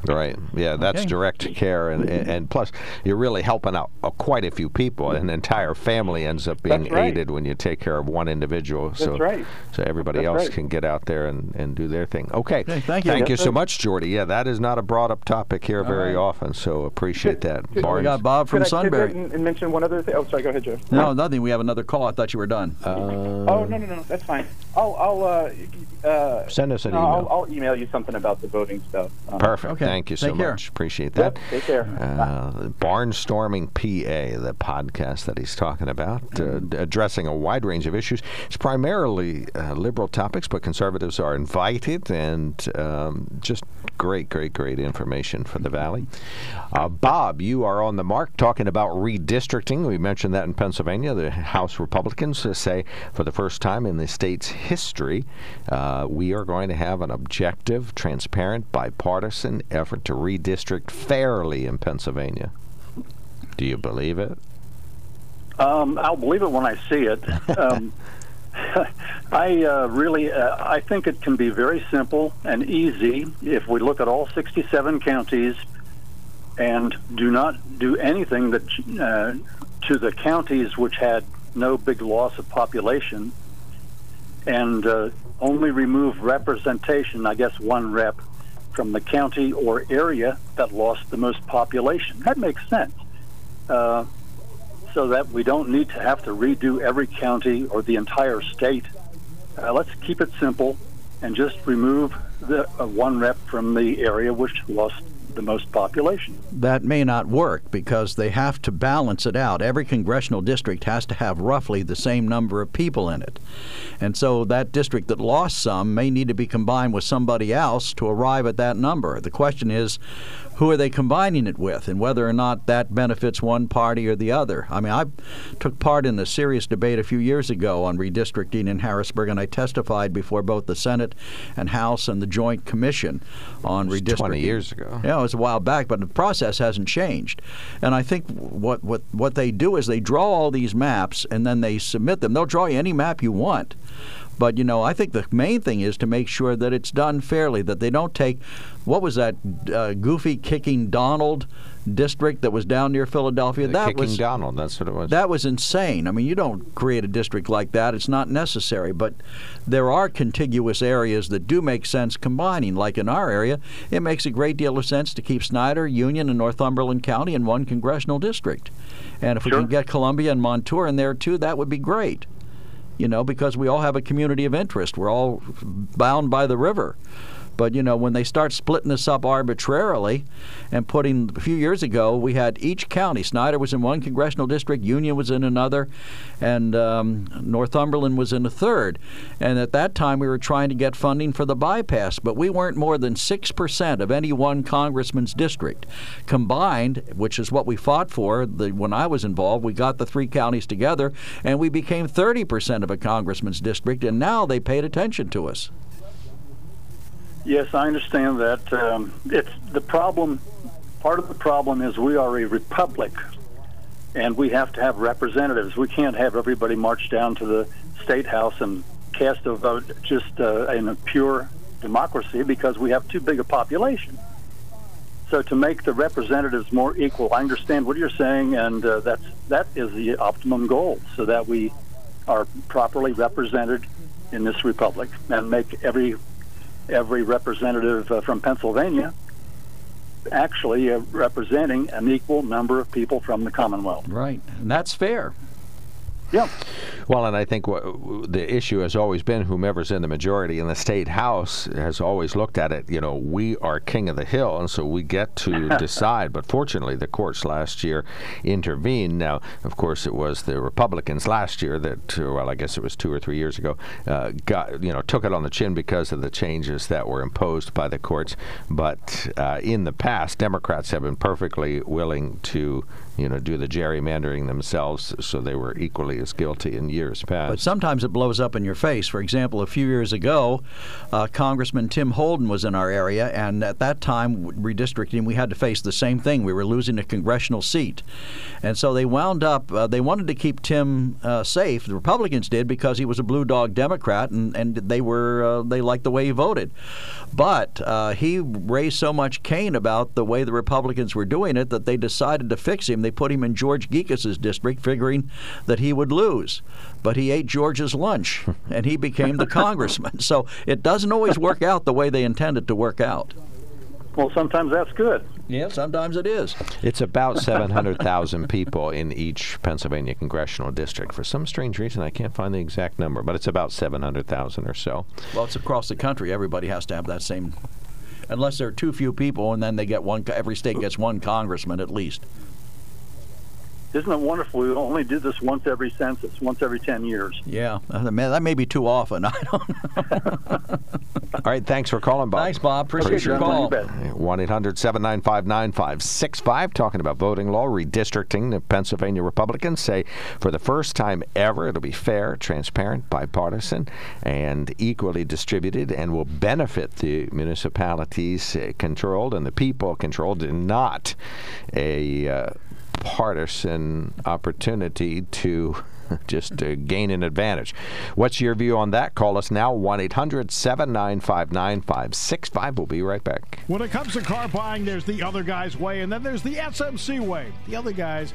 Right. Yeah, that's Okay. direct care, and, and and plus you're really helping out uh, quite a few people. An entire family ends up being right. aided when you take care of one individual. so, right. So everybody That's else right. can get out there and, and do their thing. Okay. Okay, thank you. Thank you Yes, so much, Jordy. Yeah, that is not a brought up topic here very often, so appreciate that. Good. We got Bob from Could I Sunbury. pivot and, and mention one other thing? Oh, sorry. Go ahead, Joe. No, nothing. We have another call. I thought you were done. Uh, Oh no no no, that's fine. I'll I'll uh, uh, Send us an no, email. I'll, I'll email you something about the voting stuff. Um, Perfect. Okay. Thank you so Take care. much. Appreciate that. Yep, take care. Uh, Barnstorming PA, the podcast that he's talking about, uh, d- addressing a wide range of issues. It's primarily uh, liberal topics, but conservatives are invited, and um, just great, great, great information for the Valley. Uh, Bob, you are on the mark talking about redistricting. We mentioned that in Pennsylvania. The House Republicans uh, say for the first time in the state's history, uh, we are going to have an objective, transparent, bipartisan effort to redistrict fairly in Pennsylvania. Do you believe it? Um, I'll believe it when I see it. Um, I uh, really, uh, I think it can be very simple and easy if we look at all 67 counties and do not do anything that uh, to the counties which had no big loss of population, and uh, only remove representation. I guess one rep from the county or area that lost the most population. That makes sense. Uh, so that we don't need to have to redo every county or the entire state. Uh, let's keep it simple and just remove the uh, one rep from the area which lost the most population. that may not work because they have to balance it out. Every congressional district has to have roughly the same number of people in it. And so that district that lost some may need to be combined with somebody else to arrive at that number. The question is, who are they combining it with and whether or not that benefits one party or the other. I mean, I took part in a serious debate a few years ago on redistricting in Harrisburg, and I testified before both the Senate and House and the Joint Commission on redistricting. 20 years ago. Yeah, it was a while back, but the process hasn't changed. And I think what, what, what they do is they draw all these maps and then they submit them. They'll draw you any map you want. But, you know, I think the main thing is to make sure that it's done fairly, that they don't take, what was that uh, goofy kicking Donald district that was down near Philadelphia? The that Kicking was Donald, that's what it was. that was insane. I mean, you don't create a district like that. It's not necessary. But there are contiguous areas that do make sense combining. Like in our area, it makes a great deal of sense to keep Snyder, Union, and Northumberland County in one congressional district. And if we can get Columbia and Montour in there too, that would be great. You know, because we all have a community of interest. We're all bound by the river. But you know, when they start splitting this up arbitrarily and putting a few years ago, we had each county. Snyder was in one congressional district, Union was in another, and um, Northumberland was in a third. And at that time, we were trying to get funding for the bypass, but we weren't more than six percent of any one congressman's district combined, which is what we fought for. The, when I was involved, we got the three counties together, and we became thirty percent of a congressman's district. And now they paid attention to us. Yes, I understand that. Um, it's the problem. Part of the problem is we are a republic, and we have to have representatives. We can't have everybody march down to the state house and cast a vote just uh, in a pure democracy because we have too big a population. So to make the representatives more equal, I understand what you're saying, and uh, that's that is the optimum goal, so that we are properly represented in this republic and make every every representative uh, from Pennsylvania actually uh, representing an equal number of people from the Commonwealth. Right, and that's fair. Yeah. Well, and I think what, the issue has always been whomever's in the majority in the state house has always looked at it. You know, we are king of the hill, and so we get to decide. But fortunately, the courts last year intervened. Now, of course, it was the Republicans last year that, well, I guess it was two or three years ago, uh, got you know took it on the chin because of the changes that were imposed by the courts. But uh, in the past, Democrats have been perfectly willing to you know, do the gerrymandering themselves, so they were equally as guilty in years past. But sometimes it blows up in your face. For example, a few years ago, uh, Congressman Tim Holden was in our area, and at that time, redistricting, we had to face the same thing. We were losing a congressional seat, and so they wound up. Uh, they wanted to keep Tim uh, safe. The Republicans did because he was a blue dog Democrat, and and they were uh, they liked the way he voted. But uh, he raised so much Cain about the way the Republicans were doing it that they decided to fix him. They put him in George Gekas's district, figuring that he would lose. But he ate George's lunch, and he became the congressman. So it doesn't always work out the way they intended to work out. Well, sometimes that's good. Yeah, sometimes it is. It's about 700,000 people in each Pennsylvania congressional district. For some strange reason, I can't find the exact number, but it's about 700,000 or so. Well, it's across the country. Everybody has to have that same, unless there are too few people, and then they get one. Every state gets one congressman at least. Isn't it wonderful? We only do this once every census, once every 10 years. Yeah, man, that may be too often. I don't All right, thanks for calling, Bob. Thanks, Bob. Appreciate, Appreciate your call. 1 800 795 9565, talking about voting law, redistricting. The Pennsylvania Republicans say for the first time ever, it'll be fair, transparent, bipartisan, and equally distributed, and will benefit the municipalities uh, controlled and the people controlled, and not a uh, partisan opportunity to just to gain an advantage. What's your view on that? Call us now, 1 800 795 9565. We'll be right back. When it comes to car buying, there's the other guy's way, and then there's the SMC way. The other guys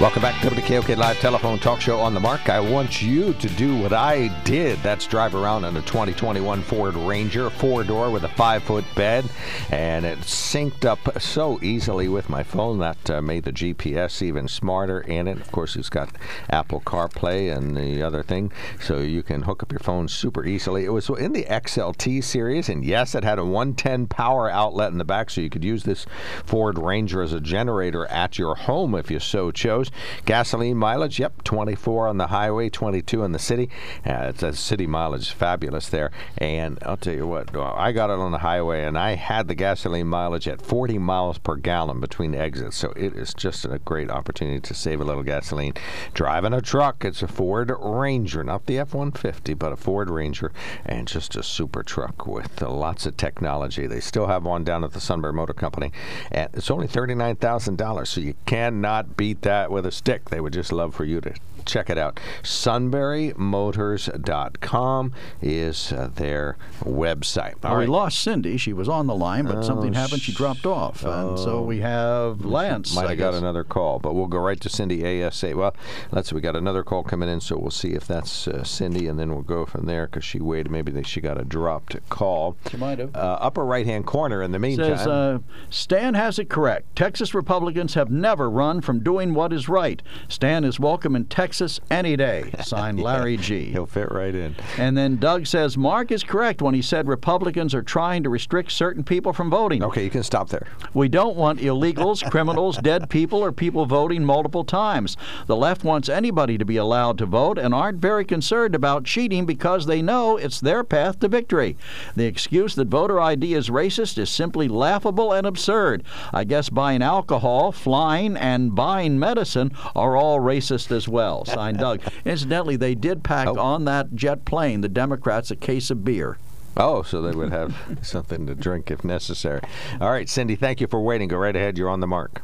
Welcome back to the KOK Live Telephone Talk Show on the Mark. I want you to do what I did. That's drive around in a 2021 Ford Ranger, four door with a five foot bed, and it synced up so easily with my phone that uh, made the GPS even smarter in it. Of course, it's got Apple CarPlay and the other thing, so you can hook up your phone super easily. It was in the XLT series, and yes, it had a 110 power outlet in the back, so you could use this Ford Ranger as a generator at your home if you so chose. Gasoline mileage, yep, 24 on the highway, 22 in the city. Uh, the city mileage fabulous there. And I'll tell you what, I got it on the highway and I had the gasoline mileage at 40 miles per gallon between exits. So it is just a great opportunity to save a little gasoline. Driving a truck, it's a Ford Ranger, not the F 150, but a Ford Ranger, and just a super truck with uh, lots of technology. They still have one down at the Sunbury Motor Company, and it's only $39,000, so you cannot beat that with with a stick. They would just love for you to check it out. SunburyMotors.com is uh, their website. All Well, we lost Cindy. She was on the line, but something Oh, happened. She dropped off, and so we have Lance. Might I have got another call, but we'll go right to Cindy ASA. Well, let's see. We got another call coming in, so we'll see if that's uh, Cindy, and then we'll go from there because she waited. Maybe they, she got a dropped call. She might have. Uh, upper right hand corner in the meantime. Says uh, Stan has it correct. Texas Republicans have never run from doing what is right. Stan is welcome in Texas any day. Signed Larry G. He'll fit right in. And then Doug says Mark is correct when he said Republicans are trying to restrict certain people from voting. Okay, you can stop there. We don't want illegals, criminals, dead people, or people voting multiple times. The left wants anybody to be allowed to vote and aren't very concerned about cheating because they know it's their path to victory. The excuse that voter ID is racist is simply laughable and absurd. I guess buying alcohol, flying, and buying medicine are all racist as well. Signed Doug. Incidentally, they did pack on that jet plane, the Democrats, a case of beer. Oh, so they would have something to drink if necessary. All right, Cindy, thank you for waiting. Go right ahead. You're on the mark.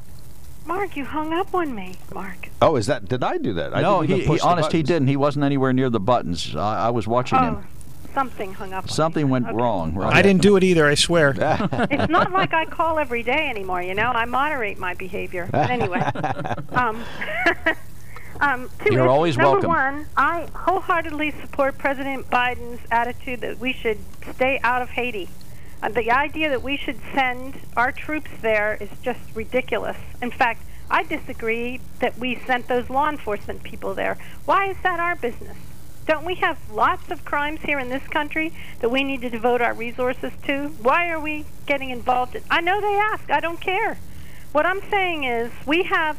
Mark, you hung up on me, Mark. Oh, is that? Did I do that? I no, didn't he, he push the honest, he didn't. He wasn't anywhere near the buttons. I, I was watching Oh, him. something hung up. on Something went wrong. Right? I didn't do it either, I swear. it's not like I call every day anymore, you know. I moderate my behavior. But anyway, um, um, two You're issues. always Number welcome. one, I wholeheartedly support President Biden's attitude that we should stay out of Haiti. Uh, the idea that we should send our troops there is just ridiculous. In fact, I disagree that we sent those law enforcement people there. Why is that our business? Don't we have lots of crimes here in this country that we need to devote our resources to? Why are we getting involved in? I know they ask. I don't care. What I'm saying is we have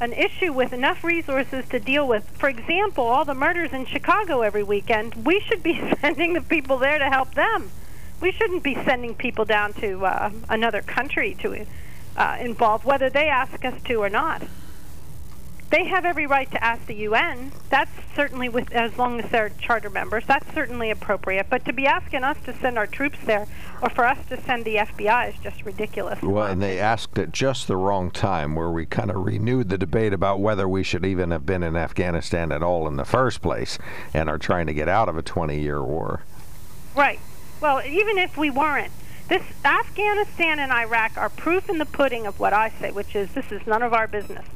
an issue with enough resources to deal with. For example, all the murders in Chicago every weekend. We should be sending the people there to help them. We shouldn't be sending people down to uh, another country to uh, involve, whether they ask us to or not. They have every right to ask the UN. That's certainly with as long as they're charter members. That's certainly appropriate. But to be asking us to send our troops there, or for us to send the FBI, is just ridiculous. Well, and they asked at just the wrong time, where we kind of renewed the debate about whether we should even have been in Afghanistan at all in the first place, and are trying to get out of a 20-year war. Right. Well, even if we weren't, this Afghanistan and Iraq are proof in the pudding of what I say, which is this is none of our business.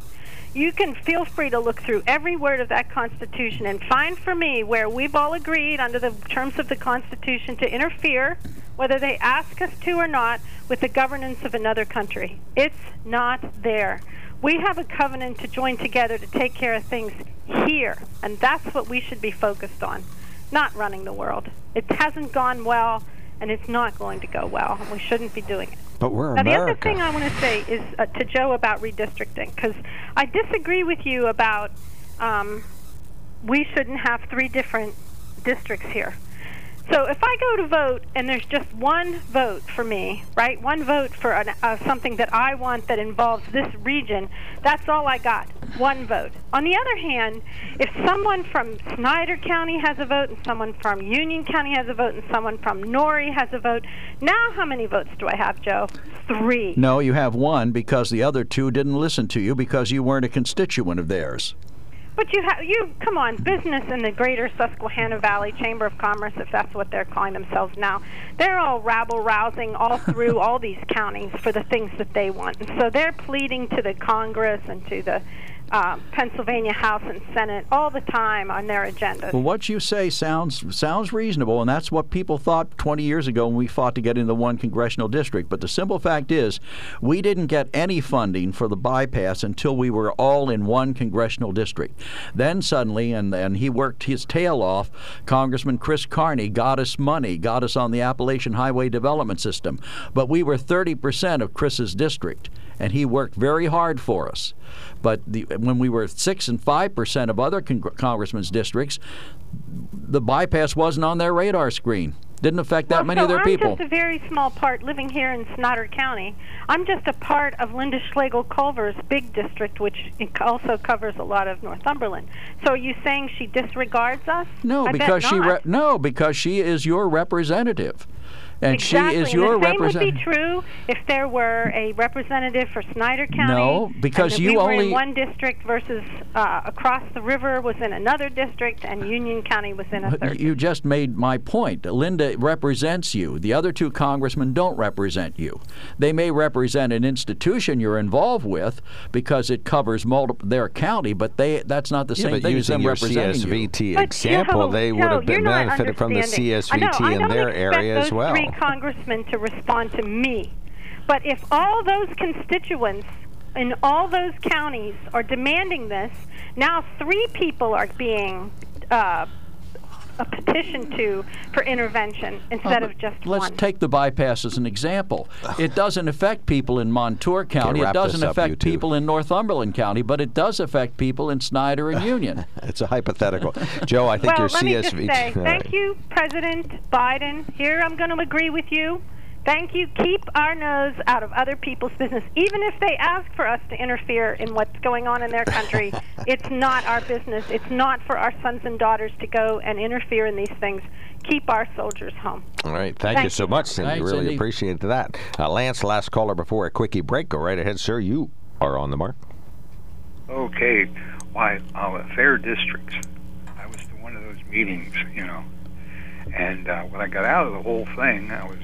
You can feel free to look through every word of that Constitution and find for me where we've all agreed under the terms of the Constitution to interfere, whether they ask us to or not, with the governance of another country. It's not there. We have a covenant to join together to take care of things here, and that's what we should be focused on, not running the world. It hasn't gone well, and it's not going to go well, and we shouldn't be doing it. But we're Now, the other thing I want to say is uh, to Joe about redistricting, because I disagree with you about um, we shouldn't have three different districts here. So if I go to vote and there's just one vote for me, right? One vote for an, uh, something that I want that involves this region, that's all I got. One vote. On the other hand, if someone from Snyder County has a vote and someone from Union County has a vote and someone from Nori has a vote, now how many votes do I have, Joe? Three. No, you have one because the other two didn't listen to you because you weren't a constituent of theirs. But you have you come on, business in the Greater Susquehanna Valley Chamber of Commerce, if that's what they're calling themselves now, they're all rabble rousing all through all these counties for the things that they want, and so they're pleading to the Congress and to the uh, Pennsylvania House and Senate all the time on their agenda. Well, what you say sounds sounds reasonable, and that's what people thought 20 years ago when we fought to get into one congressional district. But the simple fact is, we didn't get any funding for the bypass until we were all in one congressional district. Then suddenly, and and he worked his tail off. Congressman Chris Carney got us money, got us on the Appalachian Highway Development System, but we were 30% of Chris's district, and he worked very hard for us. But the, when we were six and five percent of other con- congressmen's districts, the bypass wasn't on their radar screen. Didn't affect that well, many so of their I'm people. just a very small part living here in Snyder County. I'm just a part of Lynda Schlegel Culver's big district, which also covers a lot of Northumberland. So are you saying she disregards us? No, I because she re- no because she is your representative. And exactly. she is your representative. the same representative. would be true if there were a representative for Snyder County. No, because and you we were only- in one district versus uh, across the river was in another district, and Union County was in a But third. You just made my point. Lynda represents you. The other two congressmen don't represent you. They may represent an institution you're involved with because it covers multiple their county, but they that's not the Yeah, same but thing as using them your representing you. CSVT But example, Joe, they would Joe, have been benefited from the understanding. I know, CSVT I in their area as well. Three congressmen to respond to me, but if all those constituents in all those counties are demanding this, now three people are being. Uh, a petition to for intervention instead Uh, of just Let's one. take the bypass as an example. It doesn't affect people in Montour County. It doesn't this up, affect people in Northumberland County, but it does affect people in Snyder and Union. It's a hypothetical. Joe, I think well, your let me just say, thank right. you, President Biden. Here, I'm going to agree with you. Thank you. Keep our nose out of other people's business, even if they ask for us to interfere in what's going on in their country. it's not our business. It's not for our sons and daughters to go and interfere in these things. Keep our soldiers home. All right. Thank, you so much, Cindy. Thanks, really Cindy. appreciate that. Uh, Lance, last caller before a quickie break. Go right ahead, sir. You are on the mark. Okay, why uh, fair districts? I was to one of those meetings, you know, and uh, what I got out of the whole thing I was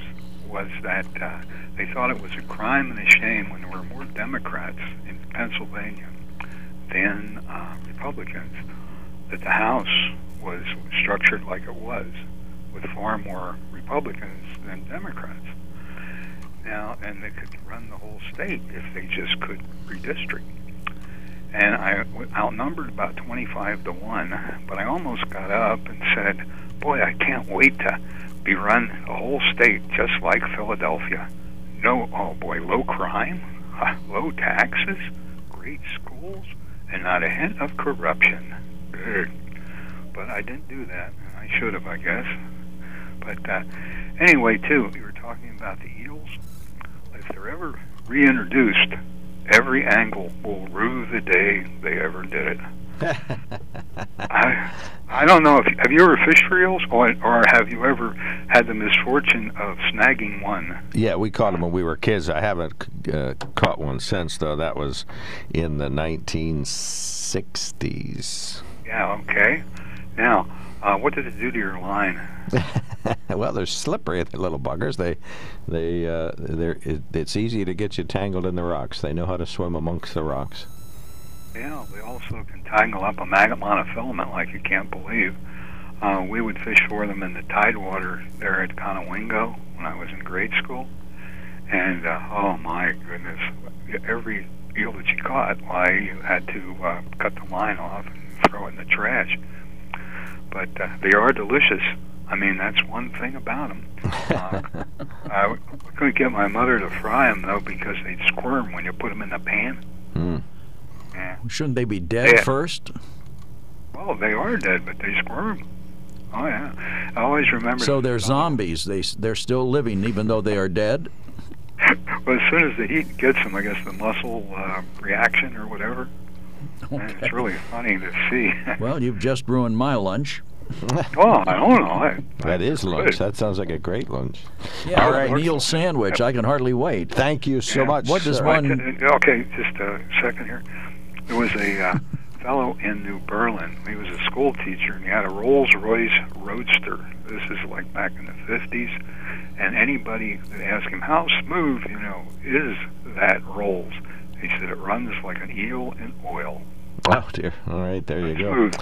was that uh, they thought it was a crime and a shame when there were more Democrats in Pennsylvania than uh, Republicans that the House was structured like it was, with far more Republicans than Democrats. Now, and they could run the whole state if they just could redistrict and I outnumbered about 25 to 1, but I almost got up and said, Boy, I can't wait to be run a whole state just like Philadelphia. No, oh boy, low crime, low taxes, great schools, and not a hint of corruption. But I didn't do that, I should have, I guess. But uh, anyway, too, you were talking about the eels. If they're ever reintroduced, every angle will rue the day they ever did it. I I don't know if have you ever fished for eels, or, or have you ever had the misfortune of snagging one? Yeah, we caught them when we were kids. I haven't uh, caught one since, though. That was in the 1960s. Yeah, okay. Now, uh, what did it do to your line? well, they're slippery, the little buggers. They, they, uh, they're. It, it's easy to get you tangled in the rocks. They know how to swim amongst the rocks. Yeah, they also can tangle up a maggot monofilament like you can't believe. Uh, we would fish for them in the tidewater there at Conowingo when I was in grade school. And, uh, oh my goodness, every eel that you caught, why, you had to uh, cut the line off and throw it in the trash. But uh, they are delicious. I mean, that's one thing about them. Uh, I couldn't get my mother to fry them, though, because they'd squirm when you put them in the pan. Mm. Yeah. Shouldn't they be dead Yeah. first? Well, they are dead, but they squirm. Oh yeah, I always remember. So they're zombies. They they're still living even though they are dead. well, as soon as the heat gets them, I guess the muscle uh, reaction or whatever. And it's really funny to see. Well, you've just ruined my lunch. well, I don't know. I, That is lunch. good. That sounds like a great lunch. Yeah, All or right. a Neil sandwich. I can hardly wait. Thank you so Yeah. much. What does sir. one- Okay, just a second here. There was a uh, fellow in New Berlin. He was a school teacher, and he had a Rolls Royce Roadster. This is like back in the 50s. And anybody that asked him, how smooth, you know, is that Rolls? He said, it runs like an eel in oil. Oh dear. All right, there you go. Smooth.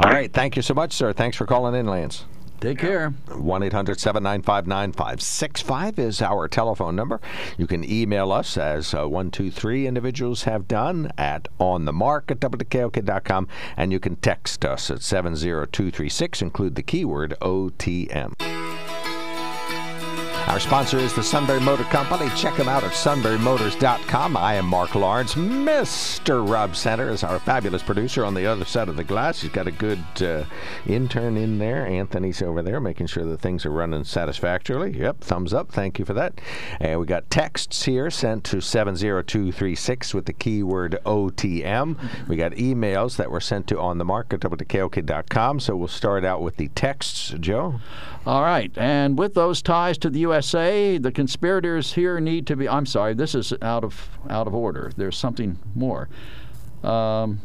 All right, thank you so much, sir. Thanks for calling in, Lance. Take care. 1 800 795 9565 is our telephone number. You can email us, as uh, 123 individuals have done, at onthemark at wkok.com, and you can text us at 70236, include the keyword OTM. Our sponsor is the Sunbury Motor Company. Check them out at sunburymotors.com. I am Mark Lawrence. Mr. Rob Center is our fabulous producer on the other side of the glass. He's got a good uh, intern in there. Anthony's over there making sure that things are running satisfactorily. Yep, thumbs up. Thank you for that. And we got texts here sent to 70236 with the keyword OTM. We got emails that were sent to on the market at wkok.com. So we'll start out with the texts, Joe. All right, and with those ties to the USA. The conspirators here need to be. I'm sorry, this is out of out of order. There's something more. Um,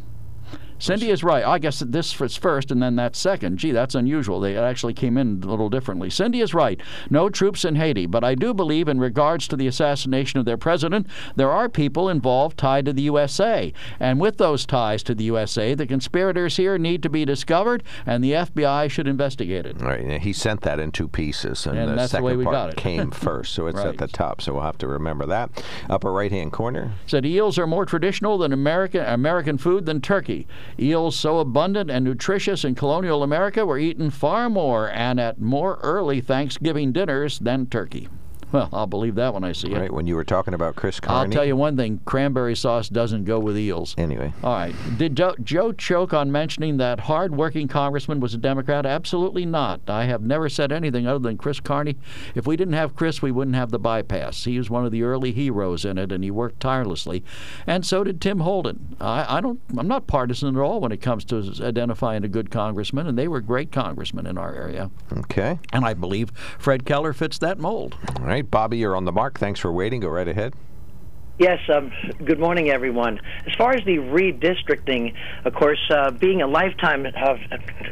Cindy is right. I guess this was first and then that second. Gee, that's unusual. They actually came in a little differently. Cindy is right. No troops in Haiti. But I do believe, in regards to the assassination of their president, there are people involved tied to the USA. And with those ties to the USA, the conspirators here need to be discovered, and the FBI should investigate it. Right. He sent that in two pieces, and, And the the second we part came first, so it's Right. at the top. So we'll have to remember that. Upper right-hand corner. said eels are more traditional than American American food than turkey. Eels so abundant and nutritious in colonial America were eaten far more and at more early Thanksgiving dinners than turkey. Well, I'll believe that when I see it. Right when you were talking about Chris Carney. I'll tell you one thing: cranberry sauce doesn't go with eels. Anyway. All right. Did Joe, Joe choke on mentioning that hard-working congressman was a Democrat? Absolutely not. I have never said anything other than Chris Carney. If we didn't have Chris, we wouldn't have the bypass. He was one of the early heroes in it, and he worked tirelessly. And so did Tim Holden. I, I don't. I'm not partisan at all when it comes to identifying a good congressman, and they were great congressmen in our area. Okay. And I believe Fred Keller fits that mold. All right, Bobby, you're on the mark. Thanks for waiting. Go right ahead. Yes, um, good morning, everyone. As far as the redistricting, of course, uh, being a lifetime of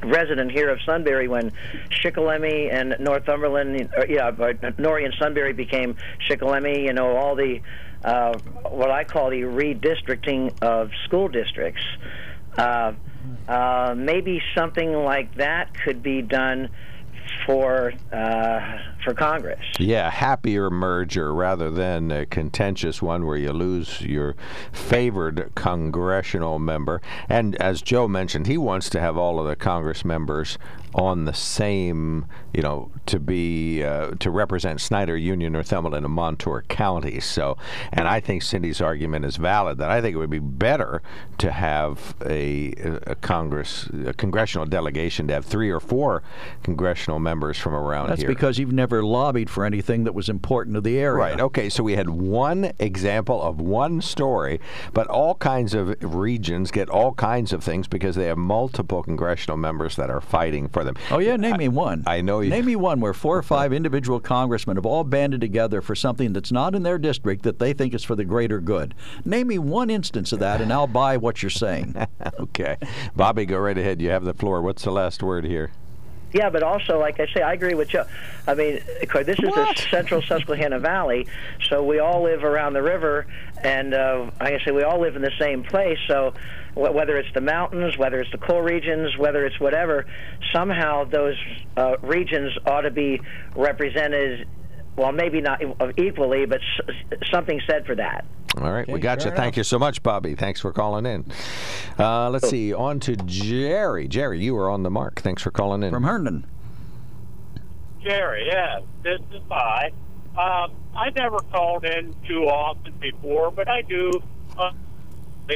resident here of Sunbury when Shikellamy and Northumberland, uh, yeah, Norrie and Sunbury became Shikellamy, you know, all the, uh, what I call the redistricting of school districts. Uh, uh, maybe something like that could be done for uh, for Congress. Yeah, happier merger rather than a contentious one where you lose your favored congressional member. And as Joe mentioned, he wants to have all of the Congress members on the same, you know, to be uh, to represent Snyder, Union, Northumberland, and Montour counties. So, and I think Cindy's argument is valid that I think it would be better to have a, a Congress, a congressional delegation to have three or four congressional members from around That's here. because you've never lobbied for anything that was important to the area. Right. Okay. So we had one example of one story, but all kinds of regions get all kinds of things because they have multiple congressional members that are fighting for them. Oh yeah, name me one. I know you. Name me one where four or five individual congressmen have all banded together for something that's not in their district that they think is for the greater good. Name me one instance of that, and I'll buy what you're saying. okay, Bobby, go right ahead. You have the floor. What's the last word here? Yeah, but also, like I say, I agree with you. I mean, this is the central Susquehanna Valley, so we all live around the river, and uh, like I say, we all live in the same place. So, wh- whether it's the mountains, whether it's the coal regions, whether it's whatever, somehow those uh, regions ought to be represented. Well, maybe not equally, but something said for that. All right, we got you. Thank you so much, Bobby. Thanks for calling in. Uh, let's see. On to Jerry. Jerry, you are on the mark. Thanks for calling in. From Herndon. Jerry, yeah, this is I. Um, I never called in too often before, but I do. Uh,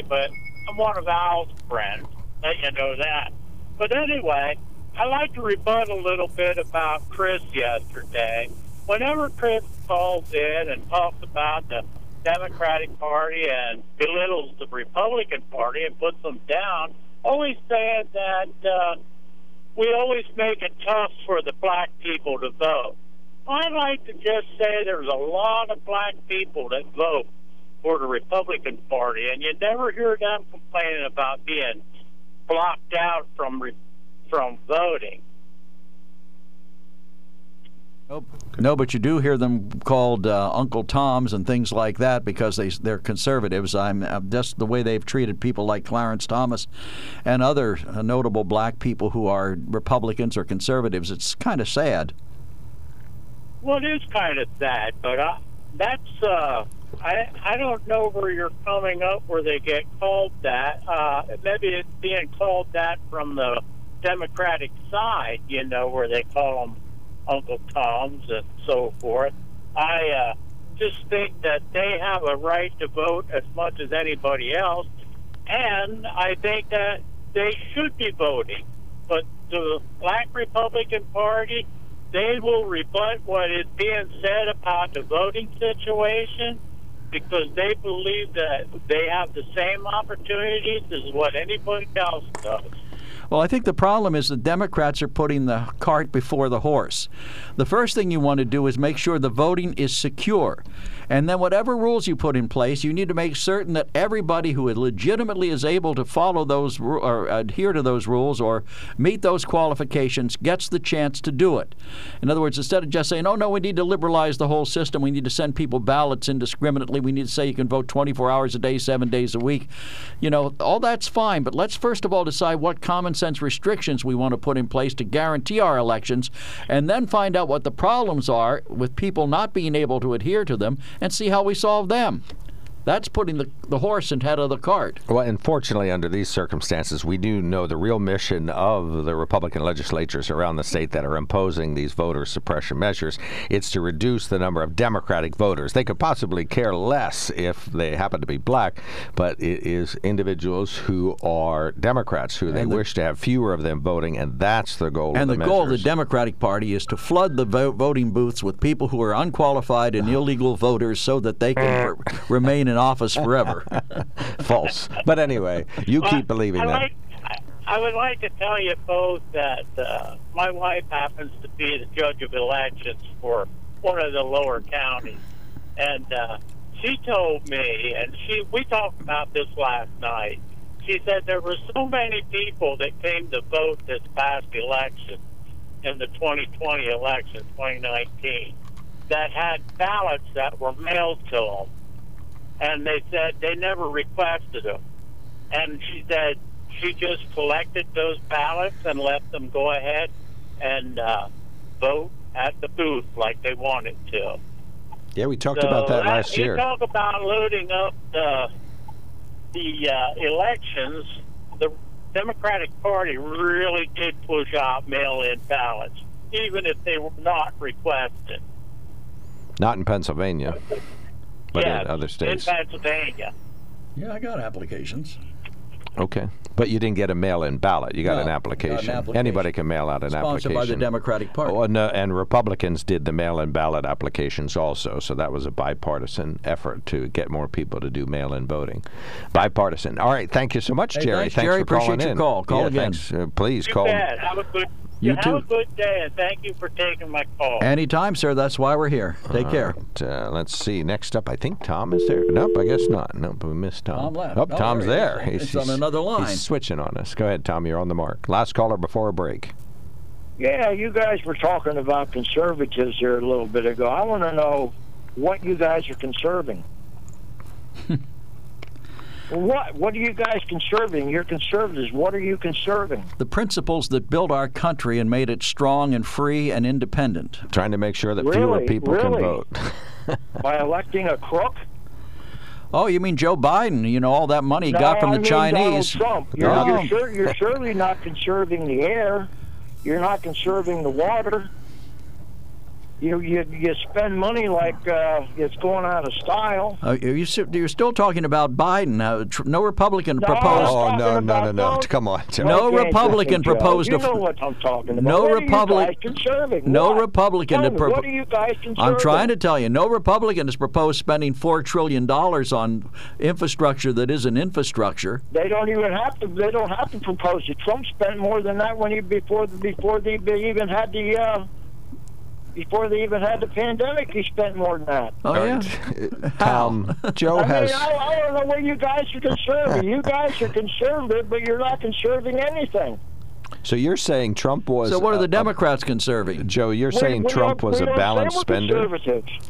but I'm one of Al's friends. Let you know that. But anyway, I like to rebut a little bit about Chris yesterday. Whenever Chris calls in and talks about the Democratic Party and belittles the Republican Party and puts them down, always saying that uh, we always make it tough for the black people to vote. I'd like to just say there's a lot of black people that vote for the Republican Party, and you never hear them complaining about being blocked out from re- from voting. No, but you do hear them called uh, Uncle Toms and things like that because they they're conservatives. I'm, I'm just the way they've treated people like Clarence Thomas and other uh, notable black people who are Republicans or conservatives. It's kind of sad. Well, it is kind of sad, but uh, that's uh, I I don't know where you're coming up where they get called that. Uh, maybe it's being called that from the Democratic side, you know, where they call them Uncle Toms and so forth. I uh, just think that they have a right to vote as much as anybody else, and I think that they should be voting. But the Black Republican Party, they will rebut what is being said about the voting situation because they believe that they have the same opportunities as what anybody else does. Well, I think the problem is the Democrats are putting the cart before the horse. The first thing you want to do is make sure the voting is secure. And then, whatever rules you put in place, you need to make certain that everybody who legitimately is able to follow those or adhere to those rules or meet those qualifications gets the chance to do it. In other words, instead of just saying, oh, no, we need to liberalize the whole system, we need to send people ballots indiscriminately, we need to say you can vote 24 hours a day, seven days a week, you know, all that's fine. But let's first of all decide what common sense restrictions we want to put in place to guarantee our elections, and then find out what the problems are with people not being able to adhere to them and see how we solve them. That's putting the, the horse head of the cart. Well, unfortunately, under these circumstances, we do know the real mission of the Republican legislatures around the state that are imposing these voter suppression measures. It's to reduce the number of Democratic voters. They could possibly care less if they happen to be black, but it is individuals who are Democrats who they the- wish to have fewer of them voting, and that's the goal. And the the, goal of the. Democratic Party is to flood the vo- voting booths with people who are unqualified and ah. illegal voters so that they can r- remain in office forever. False. But anyway, you keep believing I that. Like, I- I would like to tell you both that uh, my wife happens to be the judge of elections for one of the lower counties, and uh, she told me, and she we talked about this last night. She said there were so many people that came to vote this past election, in the 2020 election, 2019, that had ballots that were mailed to them and they said they never requested them. And she said she just collected those ballots and let them go ahead and uh, vote at the booth like they wanted to. Yeah, we talked So about that last You year. talk about loading up the the uh, elections. The Democratic Party really did push out mail-in ballots, even if they were not requested. Not in Pennsylvania, but yes, in other states. in Pennsylvania. Yeah, I got applications. Okay. But you didn't get a mail-in ballot. You got, No, an, got an application. application. Anybody can mail out an application. Sponsored by the. Democratic Party. Oh, and, uh, and Republicans did the mail-in ballot applications also, so that was a bipartisan effort to get more people to do mail-in voting. Bipartisan. All right, thank you so much, Hey, Jerry. thanks, thanks Jerry. for calling Appreciate your in. call. Call yeah, again. Thanks. Uh, please You call. bet. Have a good. You have too. a good day, and thank you for taking my call. Anytime, sir. That's why we're here. Take care. All right, uh, let's see. Next up, I think Tom is there. Nope, I guess not. Nope, we missed Tom. Tom left. Oh, Oh, Tom's there there. he is. He's on another line. He's switching on us. Go ahead, Tom. You're on the mark. Last caller before a break. Yeah, you guys were talking about conservatives here a little bit ago. I want to know what you guys are conserving. what? What are you guys conserving? You're conservatives. What are you conserving? The principles that built our country and made it strong and free and independent. Trying to make sure that fewer Really? people can Really? vote. By electing a crook? Oh, you mean Joe Biden? You know all that money he no, got from I the mean Chinese. Donald Trump. You're, No. you're, sure, you're surely not conserving the air. You're not conserving the water. You you you spend money like uh, it's going out of style. Uh, you, you're still talking about Biden. Uh, tr- no Republican No, proposed. Oh, no, no, no, no. those- Come on, Joe. No Okay, Republican listen, Joe, proposed You a- know what I'm talking about. No what Republic- Are you? No What? Republican Tell me, propo- what are you guys conserving? I'm trying to tell you, no Republican has proposed spending four trillion dollars on infrastructure that isn't infrastructure. They don't even have to. They don't have to propose it. Trump spent more than that when he before before they even had the. Uh, before they even had the pandemic, he spent more than that. Oh yeah. right. Tom, Joe I has. mean, I, I don't know where you guys are conservative. you guys are conservative, but you're not conserving anything. So you're saying Trump was. So what are the a- Democrats conserving? Joe, you're We- saying we Trump don't- was a balanced spender?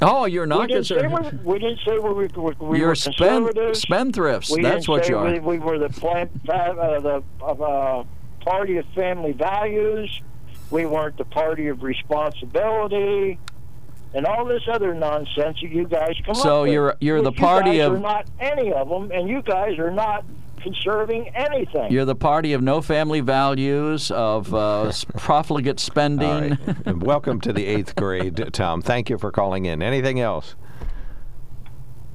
Oh, you're not didn't conservative. we, we didn't say we, were- we, we You're were spend, spendthrifts. We That's what you are. We, we were the plan, uh, the uh, party of family values. We weren't the party of responsibility, and all this other nonsense that you guys come up So with. you're- you're the Which party you guys of- Are not any of them, and you guys are not conserving anything. You're the party of no family values, of uh, profligate spending. All right. And Welcome to the eighth grade, Tom. Thank you for calling in. Anything else?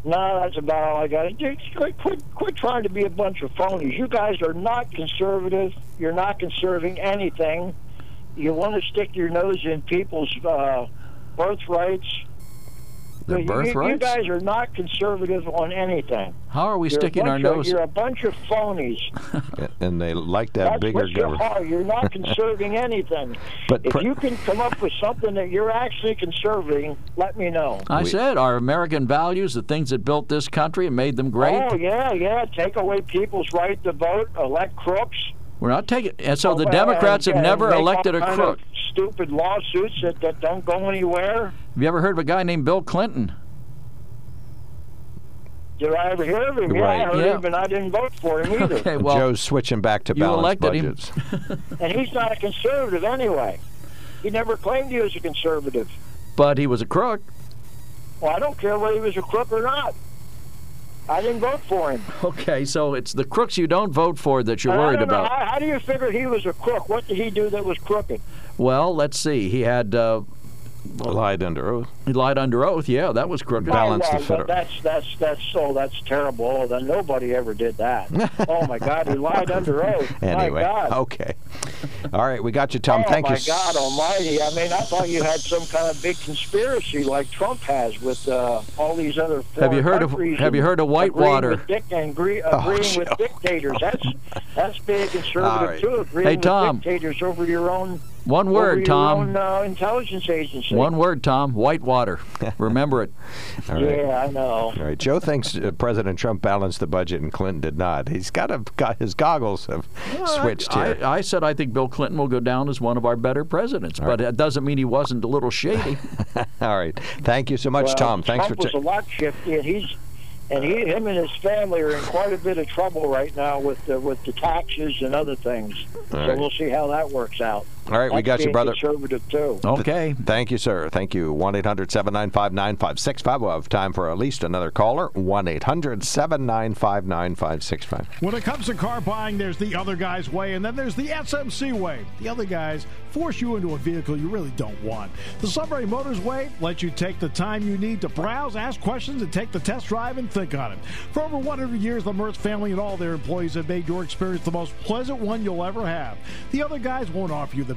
No, that's about all I got. Just quit, quit, quit trying to be a bunch of phonies. You guys are not conservative. You're not conserving anything. You want to stick your nose in people's uh, birthrights. Their You- you- You, guys are not conservative on anything. How are we You're sticking our bunch of- nose? You're a bunch of phonies. and they like to have That's bigger what you are. You're not conserving anything. But if pre- you can come up with something that you're actually conserving, let me know. I said our American values, the things that built this country and made them great. Oh yeah, yeah. Take away people's right to vote. Elect crooks. We're not taking. And so the Democrats and- have and never elected a crook. Stupid lawsuits that, that don't go anywhere. Have you ever heard of a guy named Bill Clinton? Did I ever hear of him? Yeah, I heard Yeah. him, and I didn't vote for him either. Okay, well, Joe's switching back to you balanced elected him. budgets. and he's not a conservative anyway. He never claimed he was a conservative. but he was a crook. Well, I don't care whether he was a crook or not. I didn't vote for him. Okay, so it's the crooks you don't vote for that you're And worried about. How, how do you figure he was a crook? What did he do that was crooked? Well, let's see. He had uh, lied under oath. He lied under oath. Yeah, that was crooked. Oh, well, but That's that's that's so that's terrible. Oh, then nobody ever did that. oh my God, he lied under oath. Anyway, my God. okay. All right, we got you, Tom. oh Thank my you. God Almighty! I mean, I thought you had some kind of big conspiracy like Trump has with uh, all these other. Have you heard of- have you heard of Whitewater? Agreeing with, dic- and agree, Oh, with dictators. That's that's being conservative right. too. Agreeing Hey, with dictators over your own. One word, Tom. Own, uh, intelligence agency. One word, Tom. Whitewater. Remember it. All right. Yeah, I know. All right, Joe thinks uh, President Trump balanced the budget and Clinton did not. He's got a, got his goggles have switched I, here. I said I think Bill Clinton will go down as one of our better presidents, but it doesn't mean he wasn't a little shady. All right, thank you so much, Well, Tom. Thanks Trump for. was a lot shifty, and he's and he, him and his family are in quite a bit of trouble right now with the, with the taxes and other things. All so right. we'll see how that works out. All right, we got you, brother. Conservative too. Okay. Thank you, sir. Thank you. 1 800 795 9565. We'll have time for at least another caller. 1 800 795 9565. When it comes to car buying, there's the other guy's way, and then there's the SMC way. The other guys force you into a vehicle you really don't want. The Sunbury Motors way lets you take the time you need to browse, ask questions, and take the test drive and think on it. For over 100 years, the Mertz family and all their employees have made your experience the most pleasant one you'll ever have. The other guys won't offer you the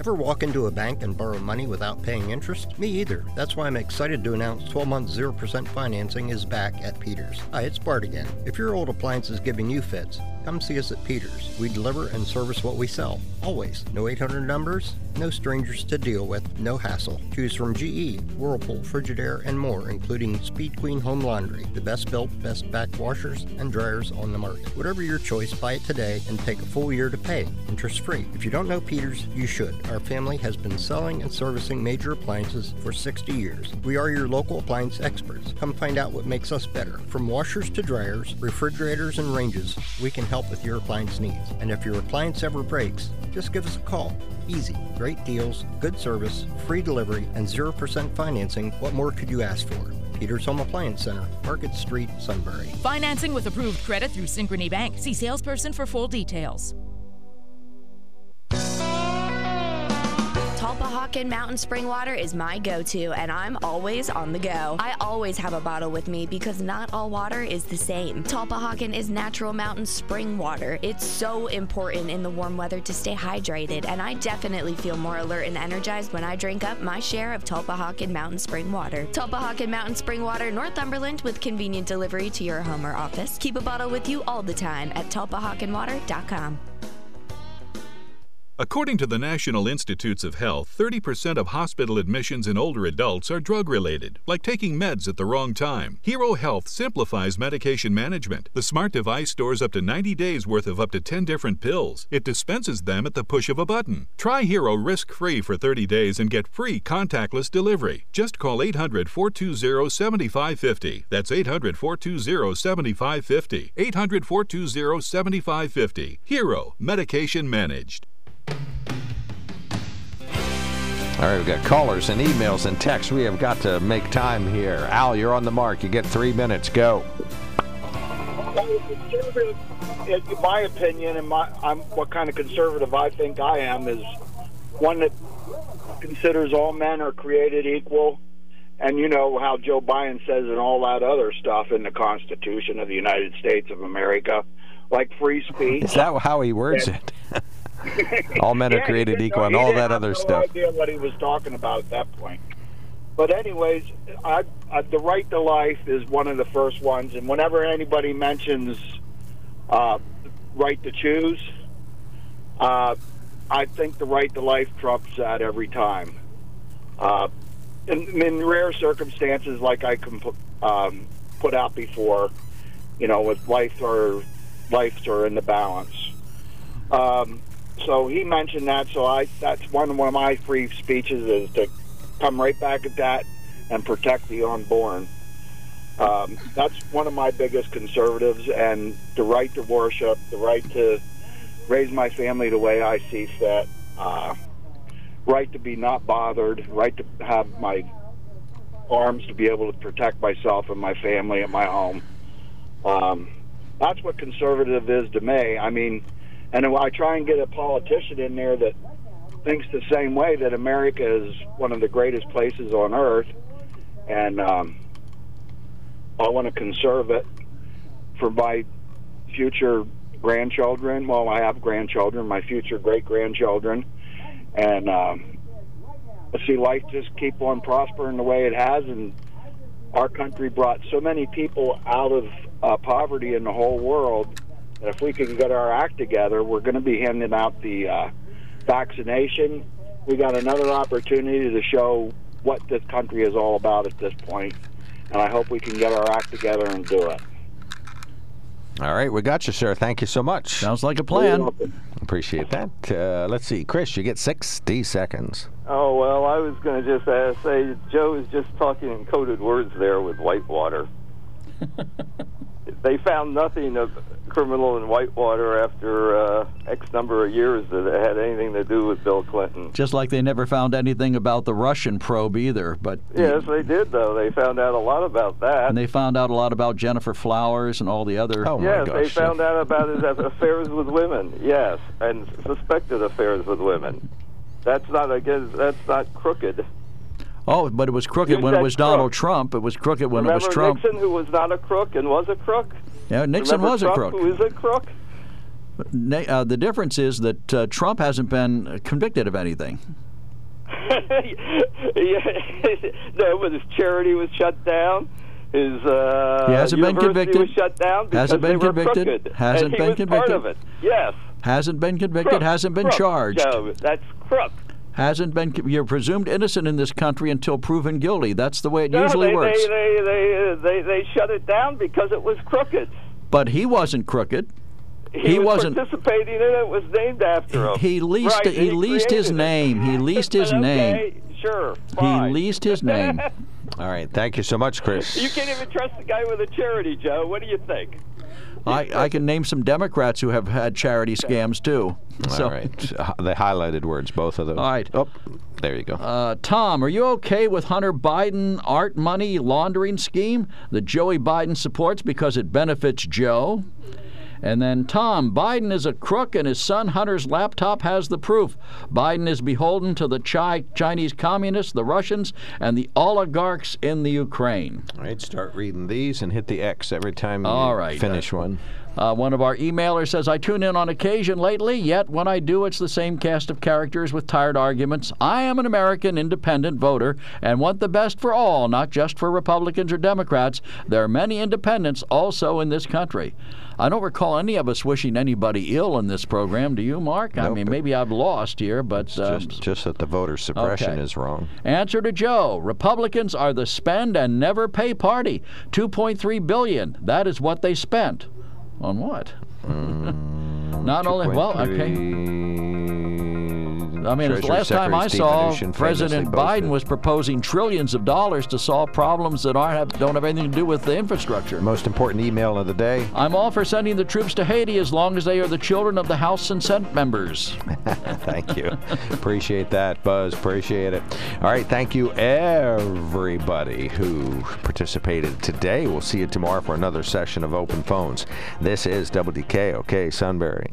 Ever walk into a bank and borrow money without paying interest? Me either. That's why I'm excited to announce 12 month 0% financing is back at Peters. Hi, it's Bart again. If your old appliance is giving you fits, come see us at Peters. We deliver and service what we sell. Always. No 800 numbers, no strangers to deal with, no hassle. Choose from GE, Whirlpool, Frigidaire, and more, including Speed Queen Home Laundry, the best built, best back washers and dryers on the market. Whatever your choice, buy it today and take a full year to pay, interest free. If you don't know Peters, you should. Our family has been selling and servicing major appliances for 60 years. We are your local appliance experts. Come find out what makes us better. From washers to dryers, refrigerators, and ranges, we can help with your appliance needs. And if your appliance ever breaks, just give us a call. Easy, great deals, good service, free delivery, and 0% financing. What more could you ask for? Peters Home Appliance Center, Market Street, Sunbury. Financing with approved credit through Synchrony Bank. See salesperson for full details. Tulpehocken Mountain Spring Water is my go to, and I'm always on the go. I always have a bottle with me because not all water is the same. Tulpehocken is natural mountain spring water. It's so important in the warm weather to stay hydrated, and I definitely feel more alert and energized when I drink up my share of Tulpehocken Mountain Spring Water. Tulpehocken Mountain Spring Water, Northumberland, with convenient delivery to your home or office. Keep a bottle with you all the time at talpahawkenwater.com. According to the National Institutes of Health, 30% of hospital admissions in older adults are drug related, like taking meds at the wrong time. Hero Health simplifies medication management. The smart device stores up to 90 days worth of up to 10 different pills. It dispenses them at the push of a button. Try Hero risk free for 30 days and get free contactless delivery. Just call 800 420 7550. That's 800 420 7550. 800 420 7550. Hero, medication managed. All right, we've got callers and emails and texts. We have got to make time here. Al, you're on the mark. You get three minutes. Go. in my opinion, and my I'm what kind of conservative I think I am is one that considers all men are created equal, and you know how Joe Biden says and all that other stuff in the Constitution of the United States of America, like free speech. Is that how he words And- it? all men Yeah, are created equal and all that other no stuff. idea what he was talking about at that point. But anyways, I, I, the right to life is one of the first ones, and whenever anybody mentions uh, right to choose, uh, I think the right to life trumps that every time. Uh, in, in rare circumstances, like I can put, um, put out before, you know, with life or lives are in the balance. Um, so he mentioned that. So I that's one of my free speeches is to come right back at that and protect the unborn. Um, that's one of my biggest conservatives, and the right to worship, the right to raise my family the way I see fit, uh, right to be not bothered, right to have my arms to be able to protect myself and my family and my home. Um, that's what conservative is to me. I mean, and I try and get a politician in there that thinks the same way that America is one of the greatest places on earth, and um, I want to conserve it for my future grandchildren. Well, I have grandchildren, my future great grandchildren, and um, see life just keep on prospering the way it has. And our country brought so many people out of uh, poverty in the whole world that if we can get our act together, we're going to be handing out the uh, vaccination. We got another opportunity to show what this country is all about at this point, and I hope we can get our act together and do it. All right, we got you, sir. Thank you so much. Sounds like a plan. Appreciate that. Uh, let's see, Chris, you get 60 seconds. Oh well, I was going to just uh, say Joe is just talking in coded words there with Whitewater. they found nothing of criminal in Whitewater after uh, X number of years that it had anything to do with Bill Clinton. Just like they never found anything about the Russian probe either. But Yes, they did though. They found out a lot about that. and they found out a lot about Gennifer Flowers and all the other. Oh, yes, they found out about his affairs with women. Yes, and suspected affairs with women. That's not again. That's not crooked. Oh, but it was crooked You when it was Donald Trump. It was crooked when Remember it was Trump. Nixon, who was not a crook and was a crook. Yeah, Nixon Remember was a crook. Who is a crook? Uh, the difference is that uh, Trump hasn't been convicted of anything. yeah, no, but his charity was shut down. His uh, He hasn't been convicted. was shut down Hasn't been convicted. crooked. Hasn't been convicted. Part of it. Yes. Hasn't been convicted. Crook, hasn't been crook, charged. Joe, that's crook. Hasn't been you're presumed innocent in this country until proven guilty. That's the way it No, usually they, works. They, they, they, they, they shut it down because it was crooked. But he wasn't crooked. He, He was wasn't- participating in it. It was named after him. He leased. Right, he and leased his it. name. He leased his name. Okay, sure. He leased his name. All right, thank you so much, Chris. You can't even trust the guy with a charity, Joe. What do you think? I, I can name some Democrats who have had charity scams too. So, All right, the highlighted words, both of those. All right. Oh, there you go. Uh, Tom, are you okay with Hunter Biden art money laundering scheme that Joey Biden supports because it benefits Joe? And then, Tom, Biden is a crook and his son Hunter's laptop has the proof. Biden is beholden to the Chi- Chinese communists, the Russians, and the oligarchs in the Ukraine. All right, start reading these and hit the X every time you All right. finish uh, one. Uh, one of our emailers says, I tune in on occasion lately, yet when I do, it's the same cast of characters with tired arguments. I am an American independent voter and want the best for all, not just for Republicans or Democrats. There are many independents also in this country. I don't recall any of us wishing anybody ill in this program. Do you, Mark? I mean, maybe I've lost here, but. Um, Just, just that the voter suppression okay. is wrong. Answer to Joe. Republicans are the spend and never pay party. 2.3 billion. That is what they spent. On what? Not only well, okay. I mean, it's the last time I Steve saw President Biden was proposing trillions of dollars to solve problems that aren't have, don't have anything to do with the infrastructure. Most important email of the day. I'm all for sending the troops to Haiti as long as they are the children of the House and Senate members. thank you. Appreciate that, Buzz. Appreciate it. All right. Thank you, everybody who participated today. We'll see you tomorrow for another session of Open Phones. This is WDK, okay, Sunbury.